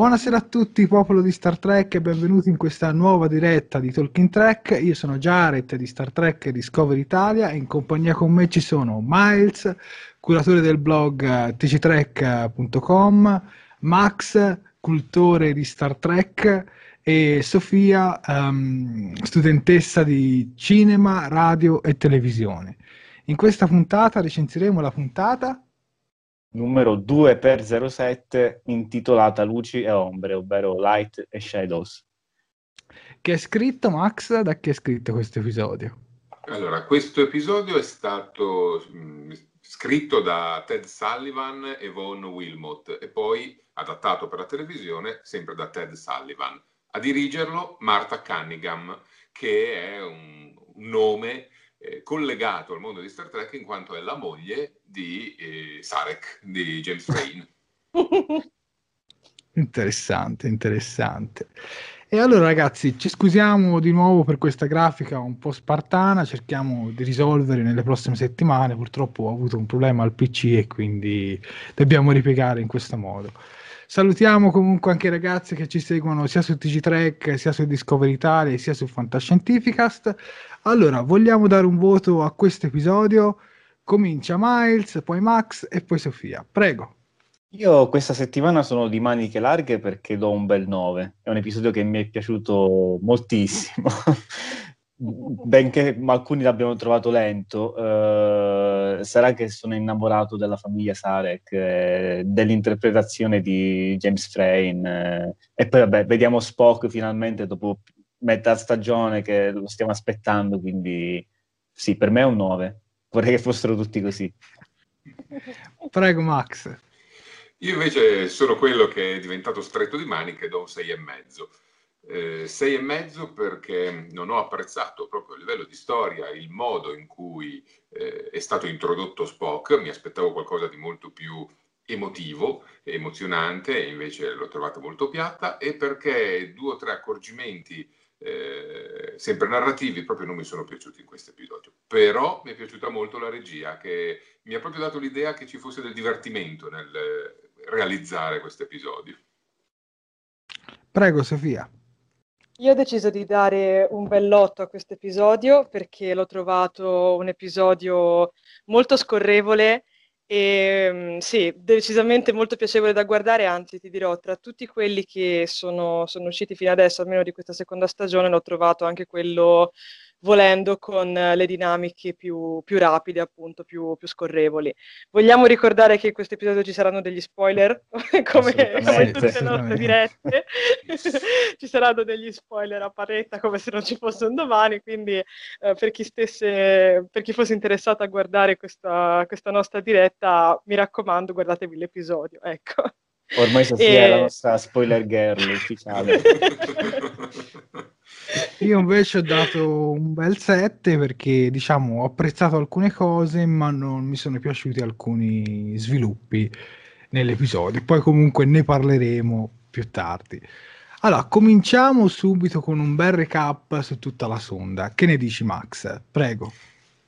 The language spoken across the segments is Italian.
Buonasera a tutti, popolo di Star Trek, e benvenuti in questa nuova diretta di Talking Trek. Io sono Jared di Star Trek Discovery Italia e in compagnia con me ci sono Miles, curatore del blog tctrek.com, Max, cultore di Star Trek e Sofia, um, studentessa di cinema, radio e televisione. In questa puntata recensiremo la puntata numero 2x07 intitolata Luci e Ombre, ovvero Light e Shadows. Che è scritto, Max? Da chi è scritto questo episodio? Allora, questo episodio è stato mh, mm, scritto da Ted Sullivan e Von Wilmot e poi adattato per la televisione sempre da Ted Sullivan. A dirigerlo Martha Cunningham, che è un, un nome eh, collegato al mondo di Star Trek in quanto è la moglie di eh, Sarek, di James Rain. interessante, interessante. E allora ragazzi, ci scusiamo di nuovo per questa grafica un po' spartana, cerchiamo di risolvere nelle prossime settimane, purtroppo ho avuto un problema al PC e quindi dobbiamo ripiegare in questo modo. Salutiamo comunque anche i ragazzi che ci seguono sia su TG Trek, sia su Discovery Italia, sia su Fantascientificast. Allora, vogliamo dare un voto a questo episodio? Comincia Miles, poi Max e poi Sofia. Prego. Io questa settimana sono di maniche larghe perché do un bel 9. È un episodio che mi è piaciuto moltissimo. benché alcuni l'abbiano trovato lento, eh, sarà che sono innamorato della famiglia Sarek, eh, dell'interpretazione di James Frain, eh, e poi vabbè, vediamo Spock finalmente dopo metà stagione che lo stiamo aspettando, quindi sì, per me è un 9. Vorrei che fossero tutti così. Prego Max. Io invece sono quello che è diventato stretto di maniche do un 6,5 eh, sei e mezzo perché non ho apprezzato proprio a livello di storia il modo in cui eh, è stato introdotto Spock, mi aspettavo qualcosa di molto più emotivo, emozionante e invece l'ho trovata molto piatta e perché due o tre accorgimenti eh, sempre narrativi, proprio non mi sono piaciuti in questo episodio. Però mi è piaciuta molto la regia, che mi ha proprio dato l'idea che ci fosse del divertimento nel realizzare questo episodio. Prego, Sofia. Io ho deciso di dare un bell'otto a questo episodio perché l'ho trovato un episodio molto scorrevole e mm, sì, decisamente molto piacevole da guardare, anzi ti dirò, tra tutti quelli che sono, sono usciti fino adesso, almeno di questa seconda stagione, l'ho trovato anche quello volendo con le dinamiche più, più rapide, appunto, più, più, scorrevoli. Vogliamo ricordare che in questo episodio ci saranno degli spoiler, come, come in tutte le nostre dirette. ci saranno degli spoiler a paretta come se non ci fosse un domani, quindi eh, per, chi stesse, per chi fosse interessato a guardare questa, questa nostra diretta, mi raccomando, guardatevi l'episodio. Ecco. Ormai Sofia e... è la nostra spoiler girl ufficiale. Io invece ho dato un bel 7 perché diciamo ho apprezzato alcune cose ma non mi sono piaciuti alcuni sviluppi nell'episodio. Poi comunque ne parleremo più tardi. Allora, cominciamo subito con un bel recap su tutta la sonda. Che ne dici Max? Prego.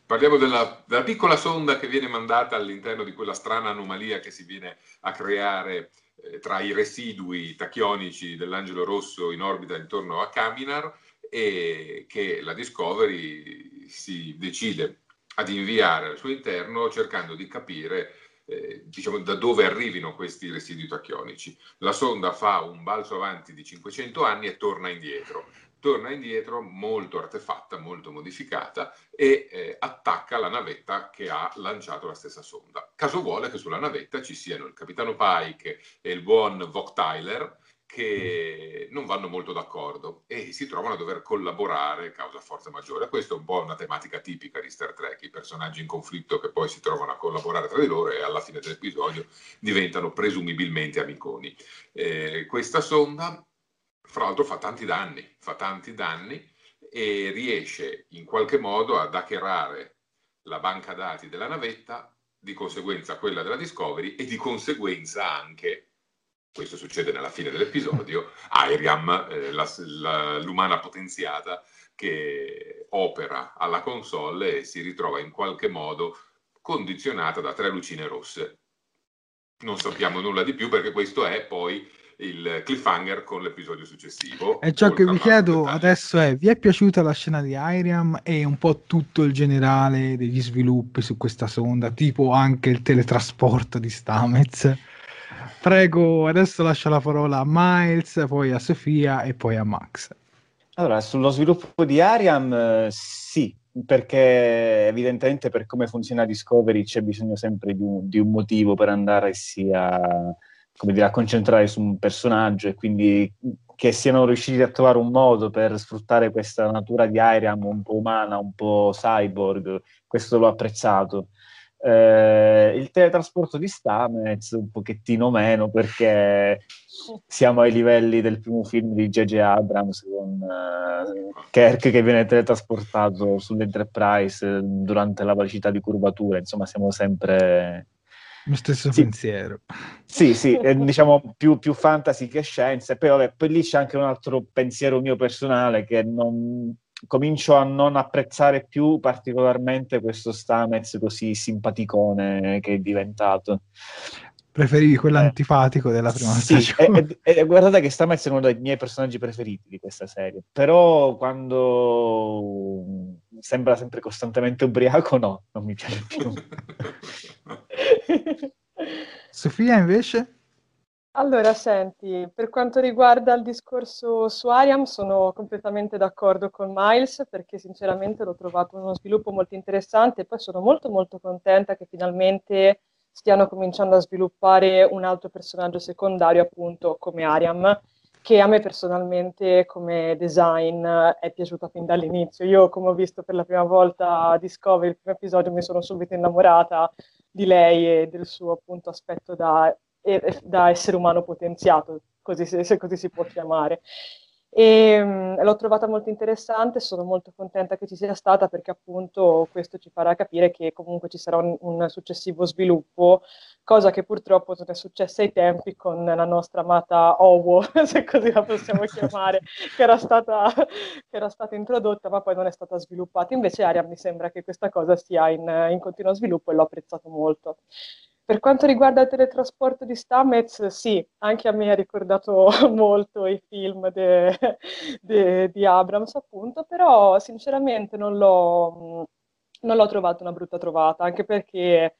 Parliamo della, della piccola sonda che viene mandata all'interno di quella strana anomalia che si viene a creare eh, tra i residui tachionici dell'angelo rosso in orbita intorno a Caminar e che la Discovery si decide ad inviare al suo interno cercando di capire eh, diciamo, da dove arrivino questi residui tachionici. La sonda fa un balzo avanti di 500 anni e torna indietro torna indietro molto artefatta, molto modificata e eh, attacca la navetta che ha lanciato la stessa sonda. Caso vuole che sulla navetta ci siano il capitano Pike e il buon Vok Tyler che non vanno molto d'accordo e si trovano a dover collaborare causa forza maggiore. Questa è un po' una tematica tipica di Star Trek, i personaggi in conflitto che poi si trovano a collaborare tra di loro e alla fine dell'episodio diventano presumibilmente amiconi. Eh, questa sonda fra l'altro fa tanti danni, fa tanti danni e riesce in qualche modo ad hackerare la banca dati della navetta, di conseguenza quella della Discovery e di conseguenza anche, questo succede nella fine dell'episodio, Iriam, eh, la, la, l'umana potenziata che opera alla console e si ritrova in qualche modo condizionata da tre lucine rosse. Non sappiamo nulla di più perché questo è poi il cliffhanger con l'episodio successivo. E ciò che vi chiedo adesso è: vi è piaciuta la scena di Iriam e un po' tutto il generale degli sviluppi su questa sonda, tipo anche il teletrasporto di Stamez? Prego, adesso lascio la parola a Miles, poi a Sofia e poi a Max. Allora, sullo sviluppo di Ariam, eh, sì, perché evidentemente per come funziona Discovery c'è bisogno sempre di un, di un motivo per andare sia come dire, a concentrare su un personaggio e quindi che siano riusciti a trovare un modo per sfruttare questa natura di Iriam un po' umana, un po' cyborg, questo l'ho apprezzato. Eh, il teletrasporto di Stamez un pochettino meno perché siamo ai livelli del primo film di J.J. Abrams con uh, Kirk che viene teletrasportato sull'Enterprise durante la velocità di curvatura, insomma siamo sempre lo stesso sì. pensiero. Sì, sì, è, diciamo più, più, fantasy che scienze, poi, vabbè, poi lì c'è anche un altro pensiero mio personale che non, comincio a non apprezzare più particolarmente questo Stamez così simpaticone che è diventato. Preferivi quello eh. della prima sì, stagione. E, e, guardate che Stamez è uno dei miei personaggi preferiti di questa serie, però quando sembra sempre costantemente ubriaco, no, non mi piace più. Sofia invece? Allora, senti, per quanto riguarda il discorso su Ariam, sono completamente d'accordo con Miles perché sinceramente l'ho trovato uno sviluppo molto interessante e poi sono molto molto contenta che finalmente stiano cominciando a sviluppare un altro personaggio secondario appunto come Ariam che a me personalmente come design è piaciuta fin dall'inizio. Io come ho visto per la prima volta Discovery, il primo episodio, mi sono subito innamorata di lei e del suo appunto aspetto da, da essere umano potenziato, così, se, così si può chiamare. E mh, l'ho trovata molto interessante, sono molto contenta che ci sia stata perché appunto questo ci farà capire che comunque ci sarà un, un successivo sviluppo, cosa che purtroppo non è successa ai tempi con la nostra amata Owo, se così la possiamo chiamare, che, era stata, che era stata introdotta ma poi non è stata sviluppata. Invece Aria mi sembra che questa cosa sia in, in continuo sviluppo e l'ho apprezzato molto. Per quanto riguarda il teletrasporto di Stamets, sì, anche a me ha ricordato molto i film de, de, di Abrams, appunto, però sinceramente non l'ho, non l'ho trovato una brutta trovata, anche perché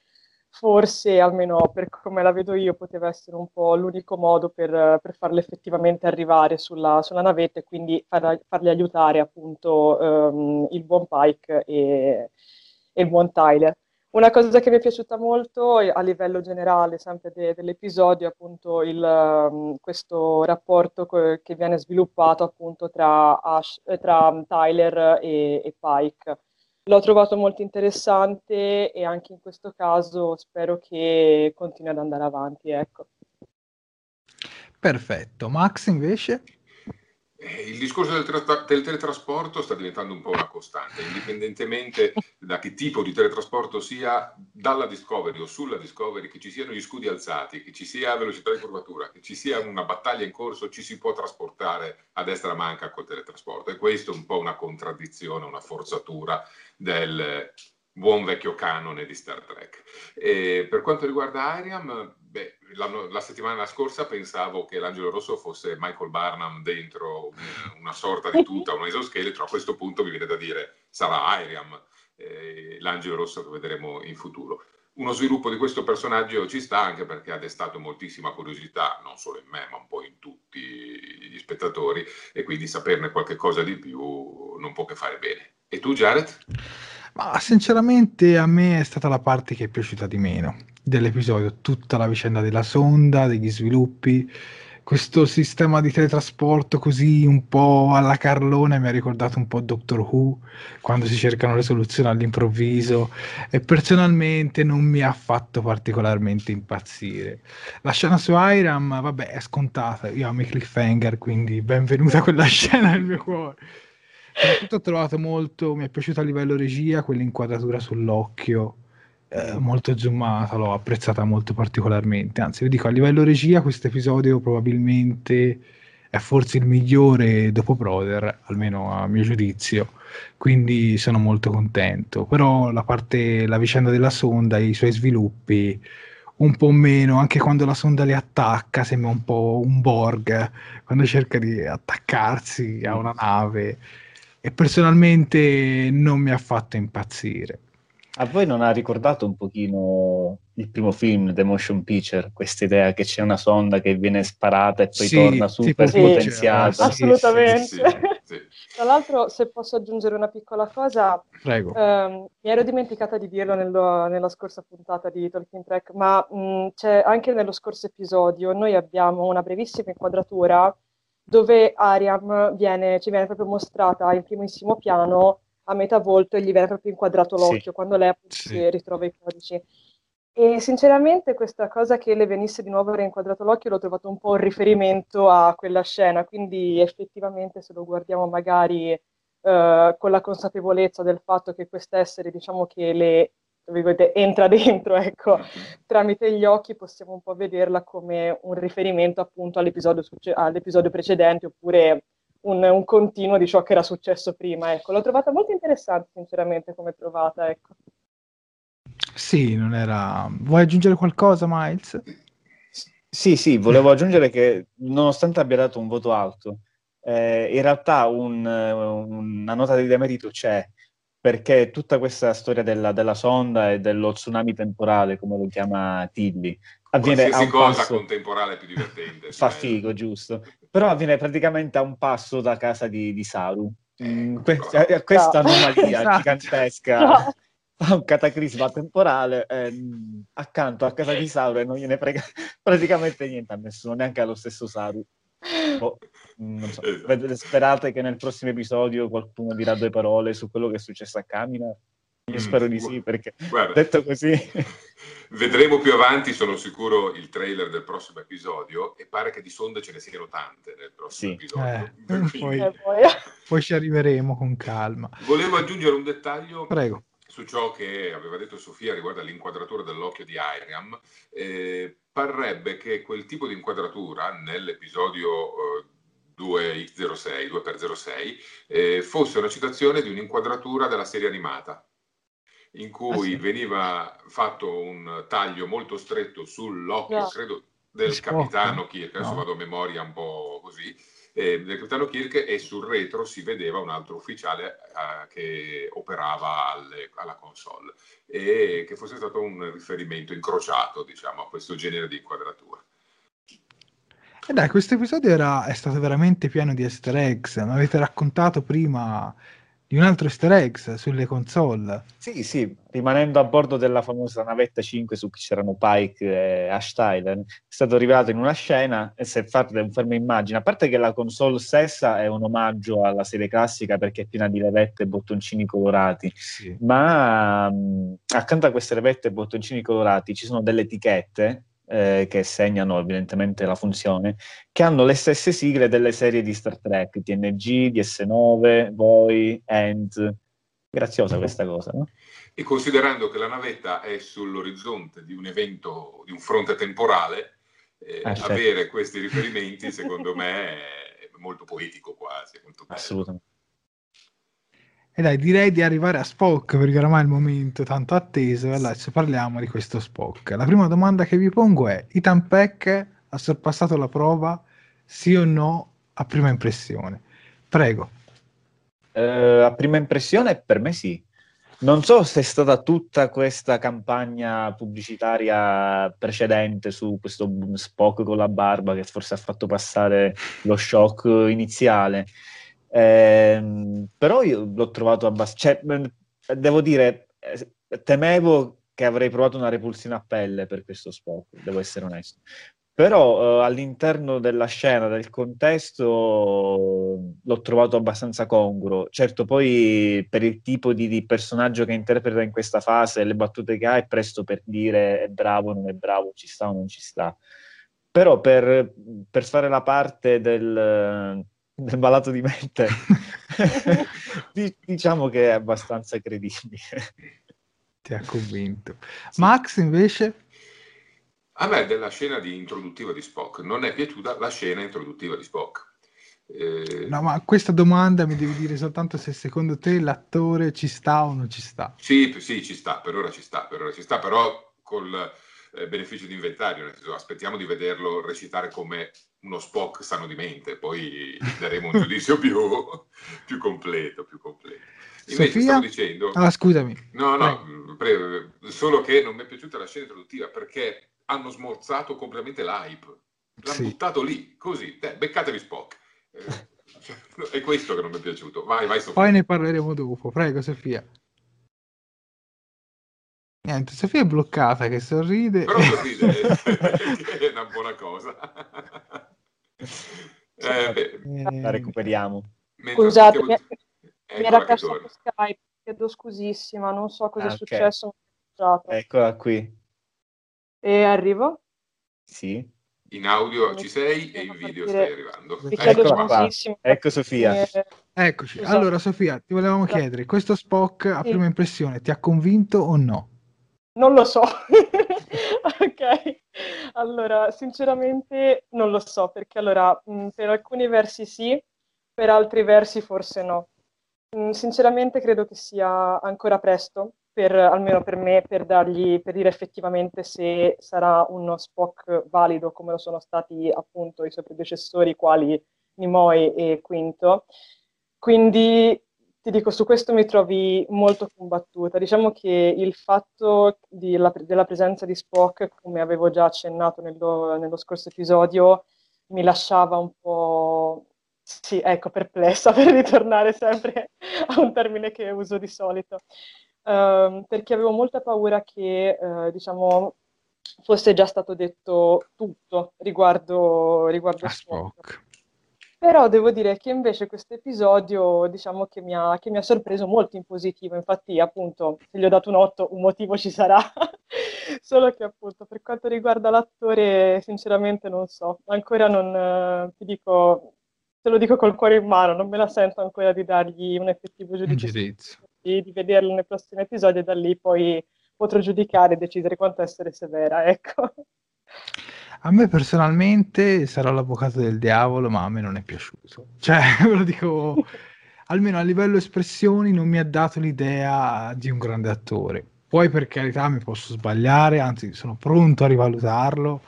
forse, almeno per come la vedo io, poteva essere un po' l'unico modo per, per farle effettivamente arrivare sulla, sulla navetta e quindi far, farli aiutare appunto um, il buon Pike e, e il buon Tyler. Una cosa che mi è piaciuta molto a livello generale, sempre de- dell'episodio, è appunto il, um, questo rapporto co- che viene sviluppato appunto tra, Ash, eh, tra Tyler e, e, Pike. L'ho trovato molto interessante e anche in questo caso spero che continui ad andare avanti. Ecco. Perfetto. Max invece? Eh, il discorso del, tra- del, teletrasporto sta diventando un po' una costante, indipendentemente da che tipo di teletrasporto sia, dalla Discovery o sulla Discovery, che ci siano gli scudi alzati, che ci sia velocità di curvatura, che ci sia una battaglia in corso, ci si può trasportare a destra manca col teletrasporto. E questo è un po' una contraddizione, una forzatura del buon vecchio canone di Star Trek. E per quanto riguarda Ariam, beh, la settimana scorsa pensavo che l'angelo rosso fosse Michael Barnum dentro una, una sorta di tuta, un esoscheletro, a questo punto mi viene da dire sarà Ariam, eh, l'angelo rosso che vedremo in futuro. Uno sviluppo di questo personaggio ci sta anche perché ha destato moltissima curiosità, non solo in me, ma un po' in tutti gli spettatori, e quindi saperne qualche cosa di più non può che fare bene. E tu, Jared? Ma sinceramente a me è stata la parte che è piaciuta di meno dell'episodio, tutta la vicenda della sonda, degli sviluppi, questo sistema di teletrasporto così un po' alla Carlone mi ha ricordato un po' Doctor Who quando si cercano le soluzioni all'improvviso e personalmente non mi ha fatto particolarmente impazzire. La scena su Iram, vabbè, è scontata, io amo i cliffhanger, quindi benvenuta quella scena nel mio cuore. Soprattutto ho trovato molto, mi è piaciuta a livello regia quell'inquadratura sull'occhio, eh, molto zoomata, l'ho apprezzata molto particolarmente. Anzi, vi dico, a livello regia questo episodio probabilmente è forse il migliore dopo Brother, almeno a mio giudizio, quindi sono molto contento. Però la parte, la vicenda della sonda e i suoi sviluppi un po' meno, anche quando la sonda li attacca, sembra un po' un Borg, quando cerca di attaccarsi a una nave e personalmente non mi ha fatto impazzire. A voi non ha ricordato un pochino il primo film, The Motion Picture, questa idea che c'è una sonda che viene sparata e poi sì, torna super sì, potenziata? Assolutamente. Sì, Tra l'altro, se posso aggiungere una piccola cosa, ehm, mi ero dimenticata di dirlo nello, nella scorsa puntata di Talking Track, ma mh, c'è anche nello scorso episodio, noi abbiamo una brevissima inquadratura dove Ariam viene, ci viene proprio mostrata in primissimo piano a metà volto e gli viene proprio inquadrato l'occhio sì. quando lei appunto sì. si ritrova i codici. E sinceramente questa cosa che le venisse di nuovo reinquadrato l'occhio l'ho trovato un po' un riferimento a quella scena, quindi effettivamente se lo guardiamo magari uh, con la consapevolezza del fatto che quest'essere, diciamo che le vedete, entra dentro, ecco, tramite gli occhi possiamo un po' vederla come un riferimento appunto all'episodio, succe- all'episodio precedente oppure un, un, continuo di ciò che era successo prima, ecco. L'ho trovata molto interessante, sinceramente, come trovata, ecco. Sì, non era... Vuoi aggiungere qualcosa, Miles? Sì, sì, volevo aggiungere che nonostante abbia dato un voto alto, eh, in realtà un, una nota di demerito c'è, perché tutta questa storia della, della, sonda e dello tsunami temporale, come lo chiama Tilly, avviene Qualsiasi a un cosa passo... contemporale più divertente. Fa cioè... figo, giusto. Però avviene praticamente a un passo da casa di, di Saru. Mm, que- no. Questa no. anomalia esatto. gigantesca no. un cataclisma temporale eh, accanto a casa di Saru e non gliene frega praticamente niente a nessuno, neanche allo stesso Saru. Oh, non so. Esatto. Sperate che nel prossimo episodio qualcuno dirà due parole su quello che è successo a Camina? Io spero di sì, perché Guarda, detto così... Vedremo più avanti, sono sicuro, il trailer del prossimo episodio e pare che di sonde ce ne siano tante nel prossimo sì. episodio. Eh, poi, poi, ci arriveremo con calma. Volevo aggiungere un dettaglio Prego. su ciò che aveva detto Sofia riguardo all'inquadratura dell'occhio di Iriam. Eh, parrebbe che quel tipo di inquadratura nell'episodio eh, 2x06, 2x06, eh, fosse una citazione di un'inquadratura della serie animata in cui ah, sì. veniva fatto un taglio molto stretto sull'occhio, no. credo, del capitano Kirk, adesso no. vado a memoria un po' così, eh, del capitano Kirk e sul retro si vedeva un altro ufficiale eh, che operava alle, alla console e che fosse stato un riferimento incrociato, diciamo, a questo genere di inquadratura. E dai, questo episodio era, è stato veramente pieno di easter eggs. Mi avete raccontato prima di un altro easter egg sulle console. Sì, sì, rimanendo a bordo della famosa navetta 5 su cui c'erano Pike e Ash Tyler, è stato rivelato in una scena e se fate un fermo immagine, a parte che la console stessa è un omaggio alla serie classica perché è piena di levette e bottoncini colorati, sì. ma mh, accanto a queste levette e bottoncini colorati ci sono delle etichette eh, che segnano evidentemente la funzione, che hanno le stesse sigle delle serie di Star Trek, TNG, DS9, Voi, End. Graziosa questa cosa, no? E considerando che la navetta è sull'orizzonte di un evento, di un fronte temporale, eh, ah, certo. avere questi riferimenti secondo me è molto poetico quasi. Molto Assolutamente. E dai, direi di arrivare a Spock perché oramai è il momento tanto atteso e adesso parliamo di questo Spock. La prima domanda che vi pongo è: Ethan Peck ha sorpassato la prova, sì o no, a prima impressione? Prego. Uh, a prima impressione per me sì. Non so se è stata tutta questa campagna pubblicitaria precedente su questo Spock con la barba che forse ha fatto passare lo shock iniziale. Eh, però io l'ho trovato abbastanza... Cioè, devo dire, eh, temevo che avrei provato una repulsione a pelle per questo spot, devo essere onesto. Però eh, all'interno della scena, del contesto, l'ho trovato abbastanza congruo. Certo, poi per il tipo di, di, personaggio che interpreta in questa fase, le battute che ha, è presto per dire è bravo, non è bravo, ci sta o non ci sta. Però per, per fare la parte del, del malato di mente, diciamo che è abbastanza credibile. Ti ha convinto. Sì. Max invece? A me della scena di introduttiva di Spock non è piaciuta la scena introduttiva di Spock. Eh... No, ma questa domanda mi devi dire soltanto se secondo te l'attore ci sta o non ci sta. Sì, sì, ci sta, per ora ci sta, per ora ci sta, però col eh, beneficio di inventario, nel senso aspettiamo di vederlo recitare come uno Spock sano di mente, poi daremo un giudizio più, più completo, più completo. Invece Sofia? dicendo... Ah, scusami. No, no, pre- solo che non mi è piaciuta la scena introduttiva perché hanno smorzato completamente l'hype. L'hanno sì. buttato lì, così, eh, beccatevi Spock. Eh, è questo che non mi è piaciuto. Vai, vai Sofia. Poi ne parleremo dopo. Prego, Sofia. Niente, Sofia è bloccata che sorride. Però sorride, è una buona cosa. Eh, beh, la recuperiamo. Scusate, mi, mi era perso Skype, chiedo scusissima, non so cosa ah, è successo. Okay. Eccola qui. E arrivo? Sì. In audio ci sei e in video stai arrivando. Scusissima. Ecco Sofia. Eh, Eccoci. Esatto. Allora Sofia, ti volevamo esatto. chiedere, questo Spock a sì. prima impressione ti ha convinto o no? Non lo so. ok. Allora, sinceramente non lo so, perché allora per alcuni versi sì, per altri versi forse no. Sinceramente credo che sia ancora presto, per, almeno per me, per, dargli, per dire effettivamente se sarà uno Spock valido come lo sono stati appunto i suoi predecessori, quali Nimoy e Quinto. Quindi ti dico, su questo mi trovi molto combattuta. Diciamo che il fatto la, della presenza di Spock, come avevo già accennato nello, nello, scorso episodio, mi lasciava un po', sì, ecco, perplessa per ritornare sempre a un termine che uso di solito. Um, perché avevo molta paura che, uh, diciamo, fosse già stato detto tutto riguardo, riguardo Spock. Spock. Però devo dire che invece questo episodio, diciamo che mi, ha, che mi ha sorpreso molto in positivo, infatti appunto se gli ho dato un 8 un motivo ci sarà, solo che appunto per quanto riguarda l'attore sinceramente non so, ancora non, ti dico, te lo dico col cuore in mano, non me la sento ancora di dargli un effettivo giudizio, di, di vederlo nei prossimi episodi e da lì poi potrò giudicare e decidere quanto essere severa, ecco. A me personalmente sarà l'avvocato del diavolo, ma a me non è piaciuto. Cioè, ve lo dico, almeno a livello espressioni non mi ha dato l'idea di un grande attore. Poi per carità mi posso sbagliare, anzi sono pronto a rivalutarlo,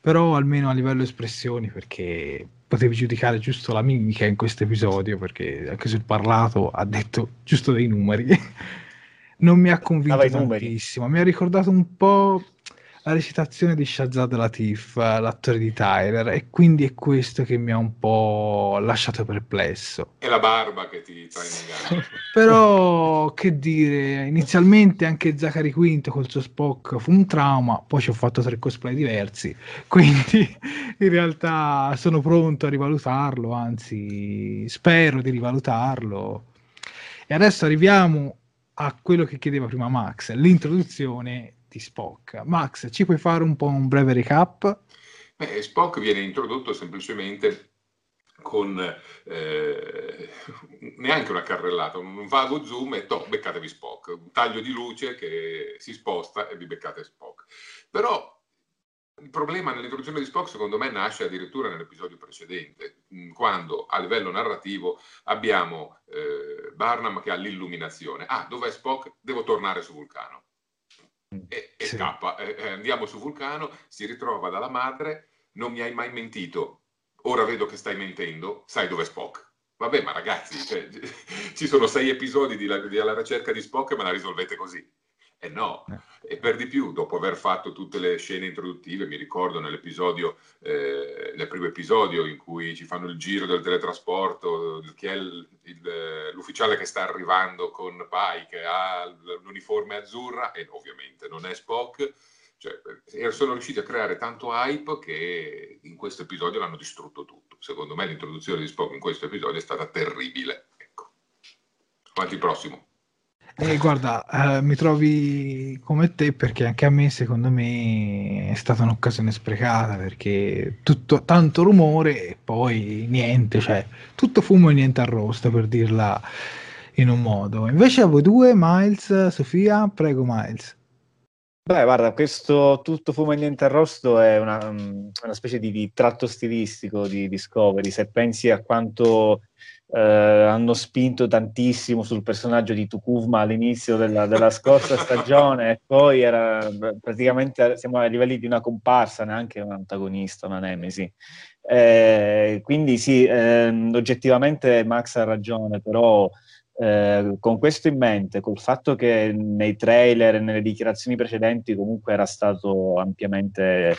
però almeno a livello espressioni perché potevi giudicare giusto la mimica in questo episodio, perché anche sul parlato ha detto giusto dei numeri. non mi ha convinto tantissimo, mi ha ricordato un po' la recitazione di Shazad Latif, l'attore di Tyler, e quindi è questo che mi ha un po' lasciato perplesso. È la barba che ti trae in inganno. Però, che dire, inizialmente anche Zachary Quinto col suo Spock fu un trauma, poi ci ho fatto tre cosplay diversi, quindi in realtà sono pronto a rivalutarlo, anzi spero di rivalutarlo. E adesso arriviamo a quello che chiedeva prima Max, l'introduzione di Spock. Max, ci puoi fare un po' un breve recap? Beh, Spock viene introdotto semplicemente con eh, neanche una carrellata, un vago zoom e to, beccatevi Spock, un taglio di luce che si sposta e vi beccate Spock. Però il problema nell'introduzione di Spock secondo me nasce addirittura nell'episodio precedente, quando a livello narrativo abbiamo eh, Barnum che ha l'illuminazione. Ah, dov'è Spock? Devo tornare su Vulcano e, e sì. scappa. Eh, andiamo su Vulcano, si ritrova dalla madre, non mi hai mai mentito, ora vedo che stai mentendo, sai dove è Spock. Vabbè, ma ragazzi, cioè, ci sono sei episodi di, la, di alla ricerca di Spock me la risolvete così. Eh no, eh. e per di più, dopo aver fatto tutte le scene introduttive, mi ricordo nell'episodio, eh, nel primo episodio in cui ci fanno il giro del teletrasporto, chi è il, il, l'ufficiale che sta arrivando con Pai, che ha l'uniforme azzurra, e ovviamente non è Spock, cioè, eh, sono riusciti a creare tanto hype che in questo episodio l'hanno distrutto tutto. Secondo me l'introduzione di Spock in questo episodio è stata terribile. Ecco. Avanti il prossimo. Eh, guarda, eh, mi trovi come te perché anche a me, secondo me, è stata un'occasione sprecata perché tutto, tanto rumore e poi niente, cioè tutto fumo e niente arrosto per dirla in un modo. Invece a voi due, Miles, Sofia, prego Miles. Beh, guarda, questo tutto fumo e niente arrosto è una, una specie di, di, tratto stilistico di Discovery. Se pensi a quanto eh, hanno spinto tantissimo sul personaggio di Tukuvma all'inizio della, della scorsa stagione e poi era praticamente siamo ai livelli di una comparsa, neanche un antagonista, una nemesi. Eh, quindi sì, eh, oggettivamente Max ha ragione, però eh, con questo in mente, col fatto che nei trailer e nelle dichiarazioni precedenti comunque era stato ampiamente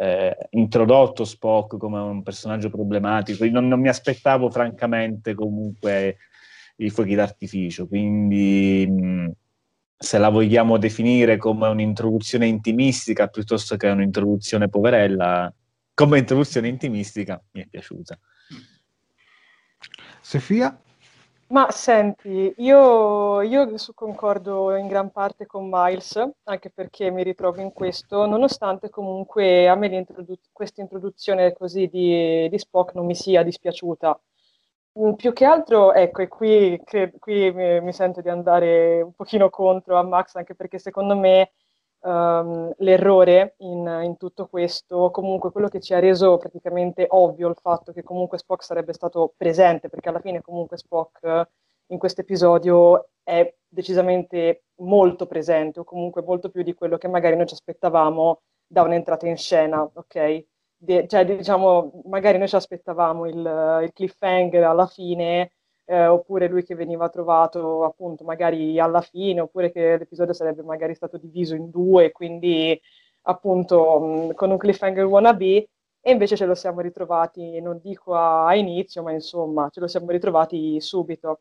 eh, introdotto Spock come un personaggio problematico. Non, non mi aspettavo francamente comunque i fuochi d'artificio, quindi mh, se la vogliamo definire come un'introduzione intimistica piuttosto che un'introduzione poverella, come introduzione intimistica mi è piaciuta. Sofia? Ma senti, io, io concordo in gran parte con Miles, anche perché mi ritrovo in questo, nonostante comunque a me questa introduzione così di, di, Spock non mi sia dispiaciuta. Mm, più che altro, ecco, e qui, che, qui mi, mi, sento di andare un pochino contro a Max, anche perché secondo me um, l'errore in, in, tutto questo, comunque quello che ci ha reso praticamente ovvio il fatto che comunque Spock sarebbe stato presente, perché alla fine comunque Spock in questo episodio è decisamente molto presente, o comunque molto più di quello che magari noi ci aspettavamo da un'entrata in scena, ok? De- cioè, diciamo, magari noi ci aspettavamo il, il cliffhanger alla fine eh, oppure lui che veniva trovato appunto magari alla fine, oppure che l'episodio sarebbe magari stato diviso in due, quindi appunto mh, con un cliffhanger wannabe, e invece ce lo siamo ritrovati, non dico a, a inizio, ma insomma ce lo siamo ritrovati subito.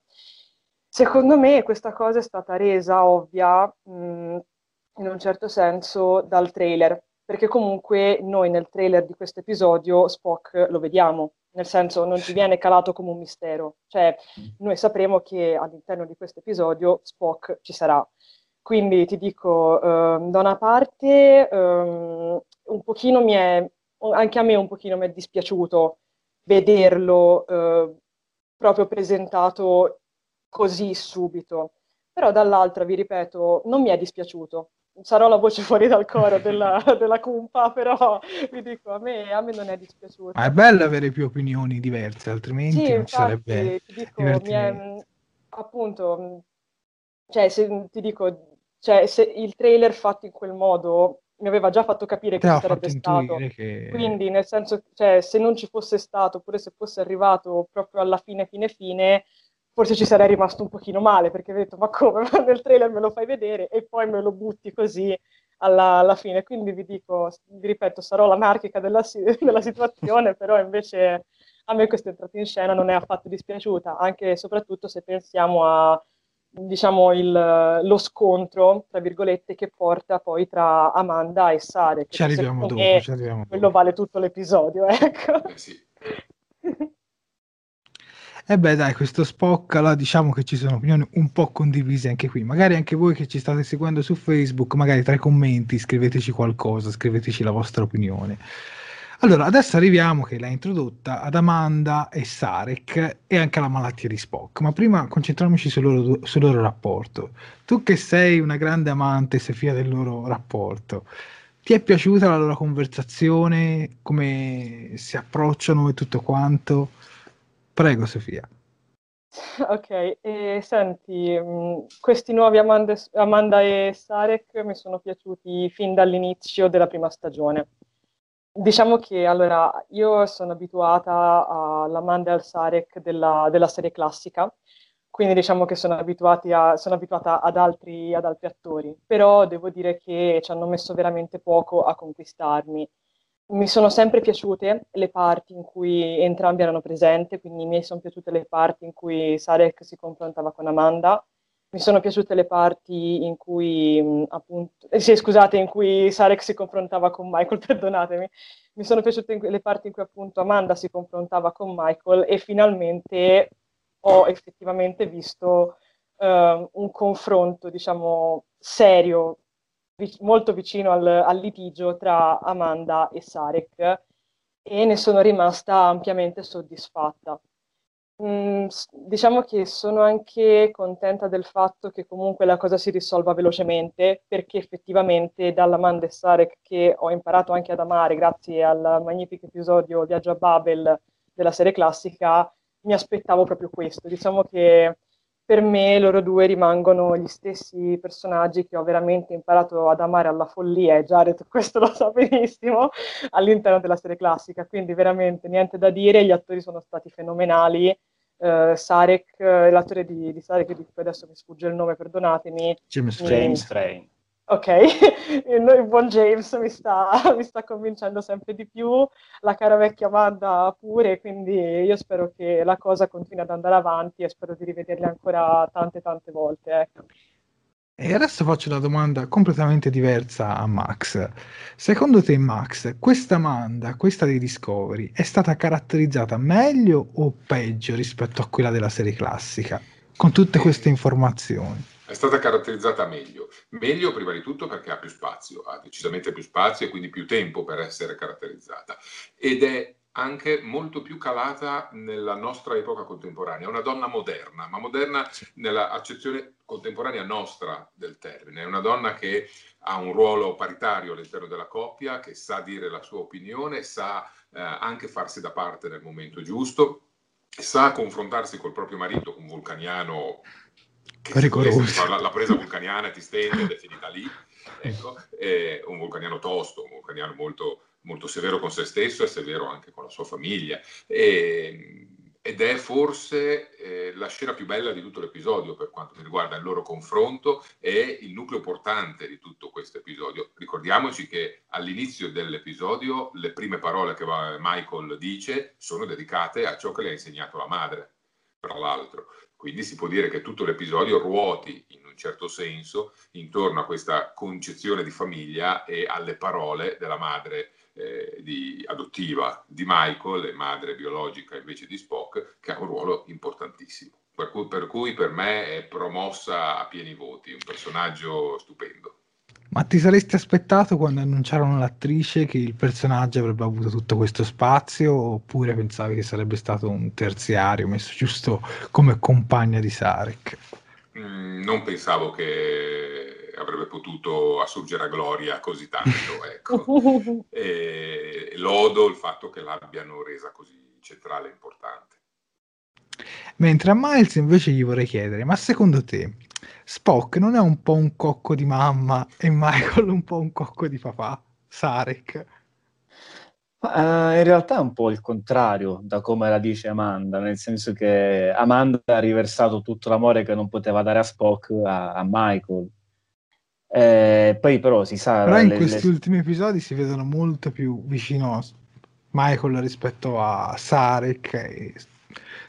Secondo me questa cosa è stata resa ovvia mh, in un certo senso dal trailer, perché comunque noi nel trailer di questo episodio Spock lo vediamo, nel senso non ci viene calato come un mistero, cioè noi sapremo che all'interno di questo episodio Spock ci sarà. Quindi ti dico, ehm, da una parte ehm, un pochino mi è, anche a me un pochino mi è dispiaciuto vederlo eh, proprio presentato così subito, però dall'altra, vi ripeto, non mi è dispiaciuto, sarò la voce fuori dal coro della, della cumpa, però vi dico, a me, a me, non è dispiaciuto. Ma è bello avere più opinioni diverse, altrimenti sì, non infatti, sarebbe ti dico, è, appunto, cioè, se, ti dico, cioè, se il trailer fatto in quel modo mi aveva già fatto capire che ci sarebbe stato. Che... Quindi, nel senso, cioè, se non ci fosse stato, oppure se fosse arrivato proprio alla fine, fine, fine, forse ci sarei rimasto un pochino male, perché ho detto, ma come, nel trailer me lo fai vedere e poi me lo butti così alla, alla fine. Quindi vi dico, vi ripeto, sarò l'anarchica della, della situazione, però invece a me questa entrata in scena non è affatto dispiaciuta, anche e soprattutto se pensiamo a diciamo, il, lo scontro, tra virgolette, che porta poi tra Amanda e Sare. Ci arriviamo dopo, ci arriviamo Quello dopo. vale tutto l'episodio, ecco. Eh sì. E eh beh dai, questo Spock, là, diciamo che ci sono opinioni un po' condivise anche qui. Magari anche voi che ci state seguendo su Facebook, magari tra i commenti scriveteci qualcosa, scriveteci la vostra opinione. Allora, adesso arriviamo, che l'ha introdotta, ad Amanda e Sarek e anche alla malattia di Spock, ma prima concentriamoci sul loro, sul loro rapporto. Tu che sei una grande amante, Sofia, del loro rapporto, ti è piaciuta la loro conversazione, come si approcciano e tutto quanto? Prego, Sofia. Ok, e senti, mh, questi nuovi Amanda, Amanda e Sarek mi sono piaciuti fin dall'inizio della prima stagione Diciamo che allora io sono abituata all'Amanda e al Sarek della, della, serie classica, quindi diciamo che sono, a, sono abituata ad altri, ad altri, attori, però devo dire che ci hanno messo veramente poco a conquistarmi. Mi sono sempre piaciute le parti in cui entrambi erano presenti, quindi mi sono piaciute le parti in cui Sarek si confrontava con Amanda mi sono piaciute le parti in cui, appunto, eh, sì, scusate, in cui Sarek si confrontava con Michael, perdonatemi. Mi sono piaciute le parti in cui appunto Amanda si confrontava con Michael e finalmente ho effettivamente visto uh, un confronto, diciamo, serio, molto vicino al, al litigio tra Amanda e Sarek e ne sono rimasta ampiamente soddisfatta. Mm, diciamo che sono anche contenta del fatto che comunque la cosa si risolva velocemente, perché effettivamente dalla Mande Sarek che ho imparato anche ad amare grazie al magnifico episodio Viaggio a Babel della serie classica, mi aspettavo proprio questo. Diciamo che per me loro due rimangono gli stessi personaggi che ho veramente imparato ad amare alla follia, e Jared questo lo sa benissimo, all'interno della serie classica, quindi veramente niente da dire, gli attori sono stati fenomenali, uh, Sarek, uh, l'attore di, di Sarek, di cui adesso mi sfugge il nome, perdonatemi. James, mi... James Train. Ok, il, buon James mi sta, mi sta, convincendo sempre di più, la cara vecchia Amanda pure, quindi io spero che la cosa continui ad andare avanti e spero di rivederli ancora tante tante volte. Ecco. E adesso faccio una domanda completamente diversa a Max. Secondo te, Max, questa Amanda, questa dei Discovery, è stata caratterizzata meglio o peggio rispetto a quella della serie classica? Con tutte queste informazioni. È stata caratterizzata meglio. Meglio prima di tutto perché ha più spazio, ha decisamente più spazio e quindi più tempo per essere caratterizzata. Ed è anche molto più calata nella nostra epoca contemporanea. È una donna moderna, ma moderna nella accezione contemporanea nostra del termine. È una donna che ha un ruolo paritario all'interno della coppia, che sa dire la sua opinione, sa eh, anche farsi da parte nel momento giusto, sa confrontarsi col proprio marito, un vulcaniano La, la presa vulcaniana ti stende ed è finita lì. Ecco, è un vulcaniano tosto, un vulcaniano molto molto severo con se stesso e severo anche con la sua famiglia. E, ed è forse eh, la scena più bella di tutto l'episodio per quanto mi riguarda il loro confronto e il nucleo portante di tutto questo episodio. Ricordiamoci che all'inizio dell'episodio le prime parole che Michael dice sono dedicate a ciò che le ha insegnato la madre, tra l'altro. Quindi si può dire che tutto l'episodio ruoti in un certo senso intorno a questa concezione di famiglia e alle parole della madre eh, di, adottiva di Michael e madre biologica invece di Spock, che ha un ruolo importantissimo. Per cui, per cui per me è promossa a pieni voti, un personaggio stupendo. Ma ti saresti aspettato quando annunciarono l'attrice che il personaggio avrebbe avuto tutto questo spazio oppure pensavi che sarebbe stato un terziario messo giusto come compagna di Sarek? Mm, non pensavo che avrebbe potuto assurgere a gloria così tanto, ecco. e lodo il fatto che l'abbiano resa così centrale e importante. Mentre a Miles invece gli vorrei chiedere, ma secondo te Spock non è un po' un cocco di mamma e Michael un po' un cocco di papà? Sarek. Uh, in realtà è un po' il contrario da come la dice Amanda, nel senso che Amanda ha riversato tutto l'amore che non poteva dare a Spock a, a Michael. Eh, poi però si sa... Però in le, questi le... ultimi episodi si vedono molto più vicino Michael rispetto a Sarek e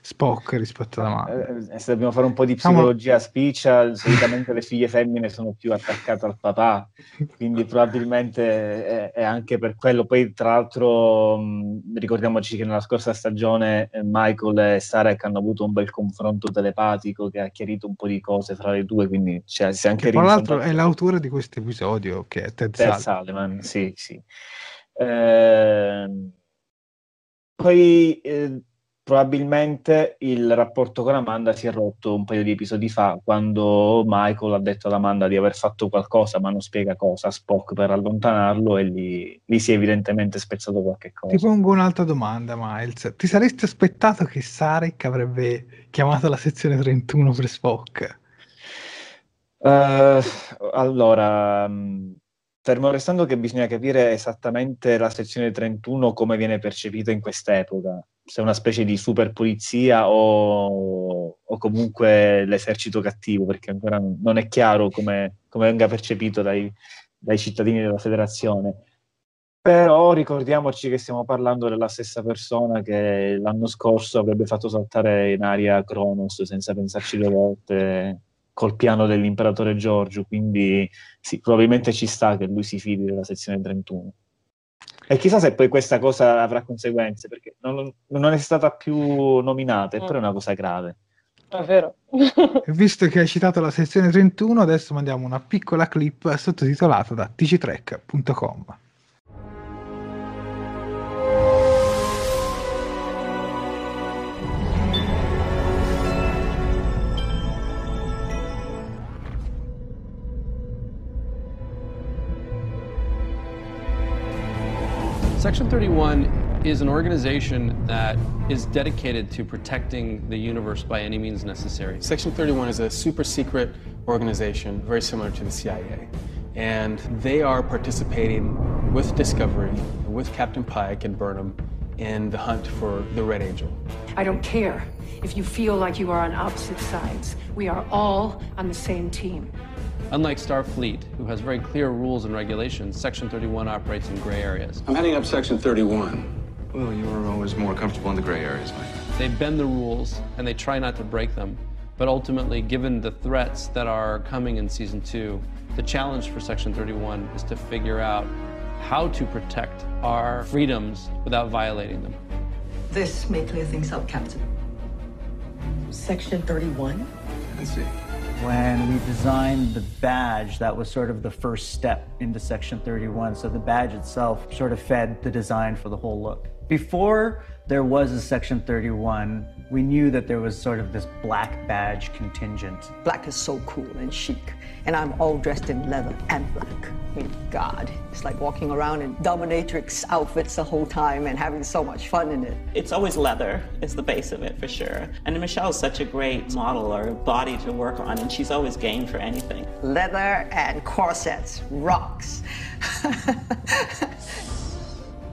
Spock rispetto alla madre. Eh, eh, se dobbiamo fare un po' di psicologia spiccia, solitamente le figlie femmine sono più attaccate al papà, quindi probabilmente è, è anche per quello. Poi, tra l'altro, mh, ricordiamoci che nella scorsa stagione eh, Michael e Sarek hanno avuto un bel confronto telepatico che ha chiarito un po' di cose fra le due, quindi cioè, si è anche Tra l'altro è l'autore di questo episodio che è Ted, Ted Salman. Sì, sì. Eh, poi eh, probabilmente il rapporto con Amanda si è rotto un paio di episodi fa quando Michael ha detto ad Amanda di aver fatto qualcosa ma non spiega cosa a Spock per allontanarlo e lì, lì si è evidentemente spezzato qualche cosa. Ti pongo un'altra domanda Miles, ti saresti aspettato che Sarek avrebbe chiamato la sezione 31 per Spock? Uh, allora, mm, fermo restando che bisogna capire esattamente la sezione 31 come viene percepita in quest'epoca se una specie di super polizia o, o, comunque l'esercito cattivo, perché ancora non è chiaro come, come venga percepito dai, dai, cittadini della federazione. Però ricordiamoci che stiamo parlando della stessa persona che l'anno scorso avrebbe fatto saltare in aria Kronos senza pensarci due volte col piano dell'imperatore Giorgio, quindi sì, probabilmente ci sta che lui si fidi della sezione 31. E chissà se poi questa cosa avrà conseguenze, perché non, non è stata più nominata, eppure è una cosa grave. È vero. Visto che hai citato la sezione 31, adesso mandiamo una piccola clip sottotitolata da tctrek.com. Section 31 is an organization that is dedicated to protecting the universe by any means necessary. Section 31 is a super secret organization, very similar to the CIA. And they are participating with Discovery, with Captain Pike and Burnham in the hunt for the Red Angel. I don't care if you feel like you are on opposite sides. We are all on the same team. Unlike Starfleet, who has very clear rules and regulations, Section 31 operates in gray areas. I'm heading up Section 31. Well, you were always more comfortable in the gray areas, Mike. They bend the rules and they try not to break them. But ultimately, given the threats that are coming in season two, the challenge for Section 31 is to figure out how to protect our freedoms without violating them. This may clear things up, Captain. Section 31? Let's see. When we designed the badge, that was sort of the first step into Section 31. So the badge itself sort of fed the design for the whole look. Before there was a Section 31, we knew that there was sort of this black badge contingent. Black is so cool and chic, and I'm all dressed in leather and black. I mean, God, it's like walking around in dominatrix outfits the whole time and having so much fun in it. It's always leather is the base of it for sure. And Michelle's such a great model or body to work on, and she's always game for anything. Leather and corsets, rocks.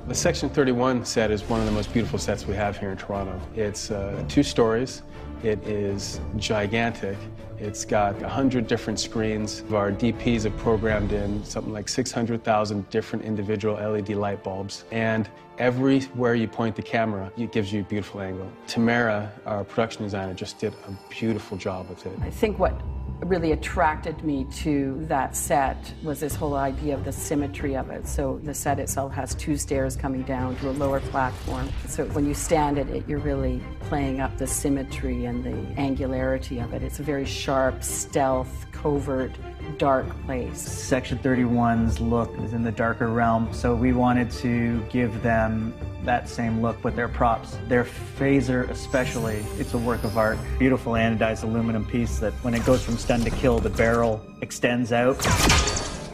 The Section 31 set is one of the most beautiful sets we have here in Toronto. It's uh, two stories. It is gigantic. It's got 100 different screens. Our DPs have programmed in something like 600,000 different individual LED light bulbs. And everywhere you point the camera, it gives you a beautiful angle. Tamara, our production designer, just did a beautiful job with it. I think what really attracted me to that set was this whole idea of the symmetry of it. So the set itself has two stairs coming down to a lower platform. So when you stand at it, you're really playing up the symmetry and the angularity of it. It's a very sharp, stealth, covert, dark place. Section 31's look is in the darker realm, so we wanted to give them that same look with their props. Their phaser, especially, it's a work of art. Beautiful anodized aluminum piece that when it goes from stun to kill, the barrel extends out.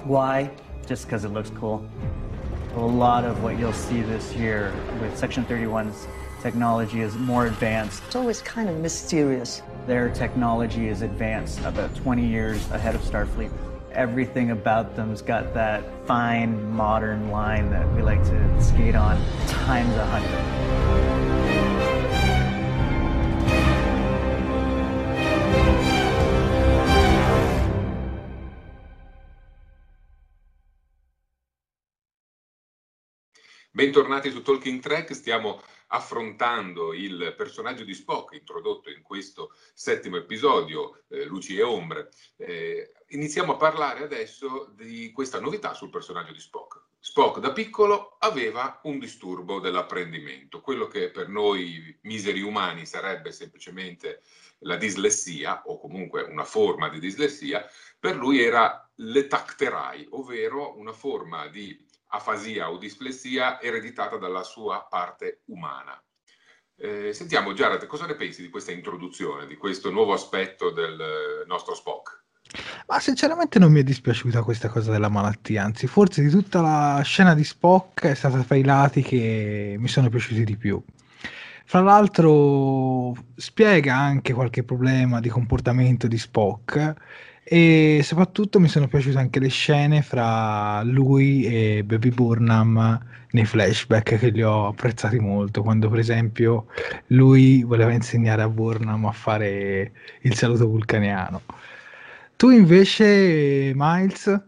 Why? Just because it looks cool. A lot of what you'll see this year with Section 31's technology is more advanced. It's always kind of mysterious. Their technology is advanced about 20 years ahead of Starfleet. Everything about them's got that fine modern line that we like to skate on times a hundred. Bentornati su Talking Track, stiamo affrontando il personaggio di Spock introdotto in questo settimo episodio, eh, Luci e Ombre. Eh, iniziamo a parlare adesso di questa novità sul personaggio di Spock. Spock da piccolo aveva un disturbo dell'apprendimento, quello che per noi miseri umani sarebbe semplicemente la dislessia o comunque una forma di dislessia, per lui era l'etacterai, ovvero una forma di afasia o dislessia ereditata dalla sua parte umana. Eh, sentiamo Jared, cosa ne pensi di questa introduzione, di questo nuovo aspetto del nostro Spock? Ma sinceramente non mi è dispiaciuta questa cosa della malattia, anzi forse di tutta la scena di Spock è stata tra i lati che mi sono piaciuti di più. Fra l'altro spiega anche qualche problema di comportamento di Spock e soprattutto mi sono piaciute anche le scene fra lui e Baby Burnham nei flashback che li ho apprezzati molto, quando per esempio lui voleva insegnare a Burnham a fare il saluto vulcaniano. Tu invece, Miles?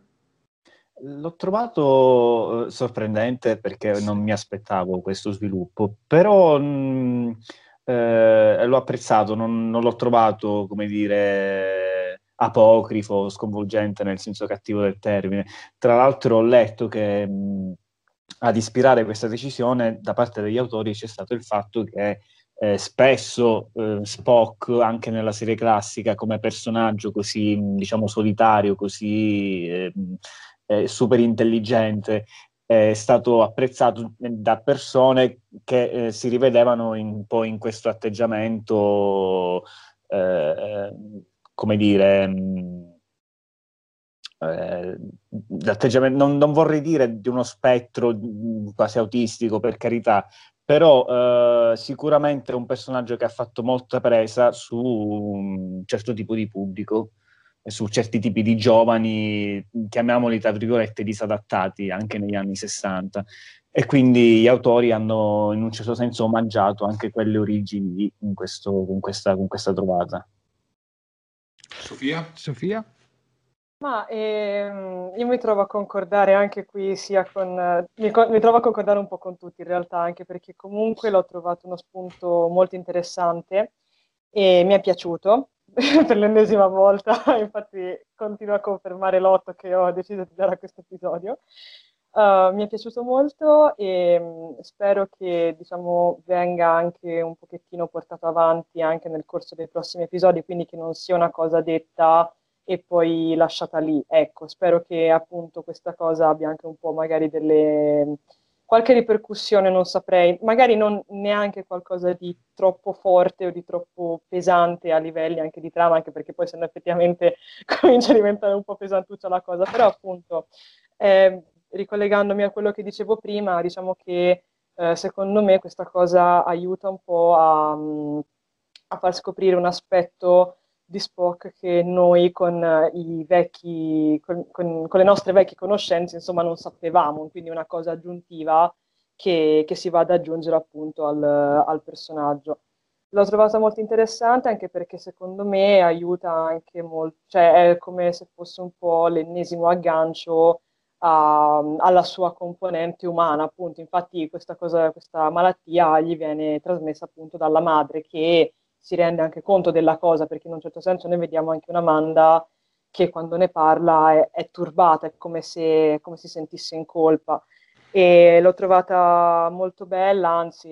L'ho trovato eh, sorprendente perché non mi aspettavo questo sviluppo, però mh, eh, l'ho apprezzato, non, non l'ho trovato, come dire, apocrifo, sconvolgente nel senso cattivo del termine. Tra l'altro ho letto che mh, ad ispirare questa decisione da parte degli autori c'è stato il fatto che eh, spesso eh, Spock, anche nella serie classica, come personaggio così, diciamo, solitario, così eh, super intelligente, è stato apprezzato da persone che eh, si rivedevano un po' in questo atteggiamento, eh, come dire, mh, eh, non, non, vorrei dire di uno spettro quasi autistico, per carità, però eh, sicuramente è un personaggio che ha fatto molta presa su un certo tipo di pubblico su certi tipi di giovani, chiamiamoli tra virgolette disadattati anche negli anni 60 e quindi gli autori hanno in un certo senso omaggiato anche quelle origini con, questa, con questa trovata. Sofia? Sofia? Ma ehm, io mi trovo a concordare anche qui sia con... Mi, mi, trovo a concordare un po' con tutti in realtà, anche perché comunque l'ho trovato uno spunto molto interessante e mi è piaciuto per l'ennesima volta, infatti continuo a confermare l'otto che ho deciso di dare a questo episodio. Uh, mi è piaciuto molto e mh, spero che diciamo, venga anche un pochettino portato avanti anche nel corso dei prossimi episodi, quindi che non sia una cosa detta e poi lasciata lì. Ecco, spero che appunto questa cosa abbia anche un po' magari delle qualche ripercussione, non saprei, magari non neanche qualcosa di troppo forte o di troppo pesante a livelli anche di trama, anche perché poi se no effettivamente comincia a diventare un po' pesantuccia la cosa, però appunto eh, ricollegandomi a quello che dicevo prima, diciamo che eh, secondo me questa cosa aiuta un po' a, a far scoprire un aspetto di Spock che noi con, i vecchi, con, con, con, le nostre vecchie conoscenze insomma non sapevamo, quindi una cosa aggiuntiva che, che si va ad aggiungere appunto al, al, personaggio. L'ho trovata molto interessante anche perché secondo me aiuta anche molto, cioè è come se fosse un po' l'ennesimo aggancio a, alla sua componente umana, appunto. Infatti questa, cosa, questa malattia gli viene trasmessa appunto dalla madre che si rende anche conto della cosa, perché in un certo senso noi vediamo anche una Amanda che quando ne parla è, è turbata, è come se come si sentisse in colpa. E l'ho trovata molto bella, anzi,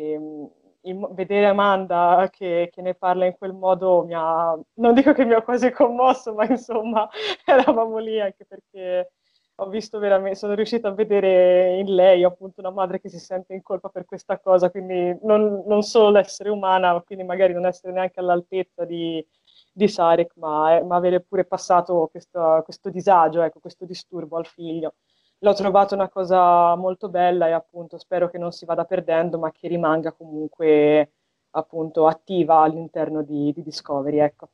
in, vedere Amanda che, che, ne parla in quel modo mi ha, non dico che mi ha quasi commosso, ma insomma eravamo lì anche perché ho visto veramente, sono riuscita a vedere in lei appunto una madre che si sente in colpa per questa cosa, quindi non, non solo l'essere umana, quindi magari non essere neanche all'altezza di, di Sarek, ma, ma, avere pure passato questo, questo disagio, ecco, questo disturbo al figlio. L'ho trovato una cosa molto bella e appunto spero che non si vada perdendo, ma che rimanga comunque appunto attiva all'interno di, di Discovery, ecco.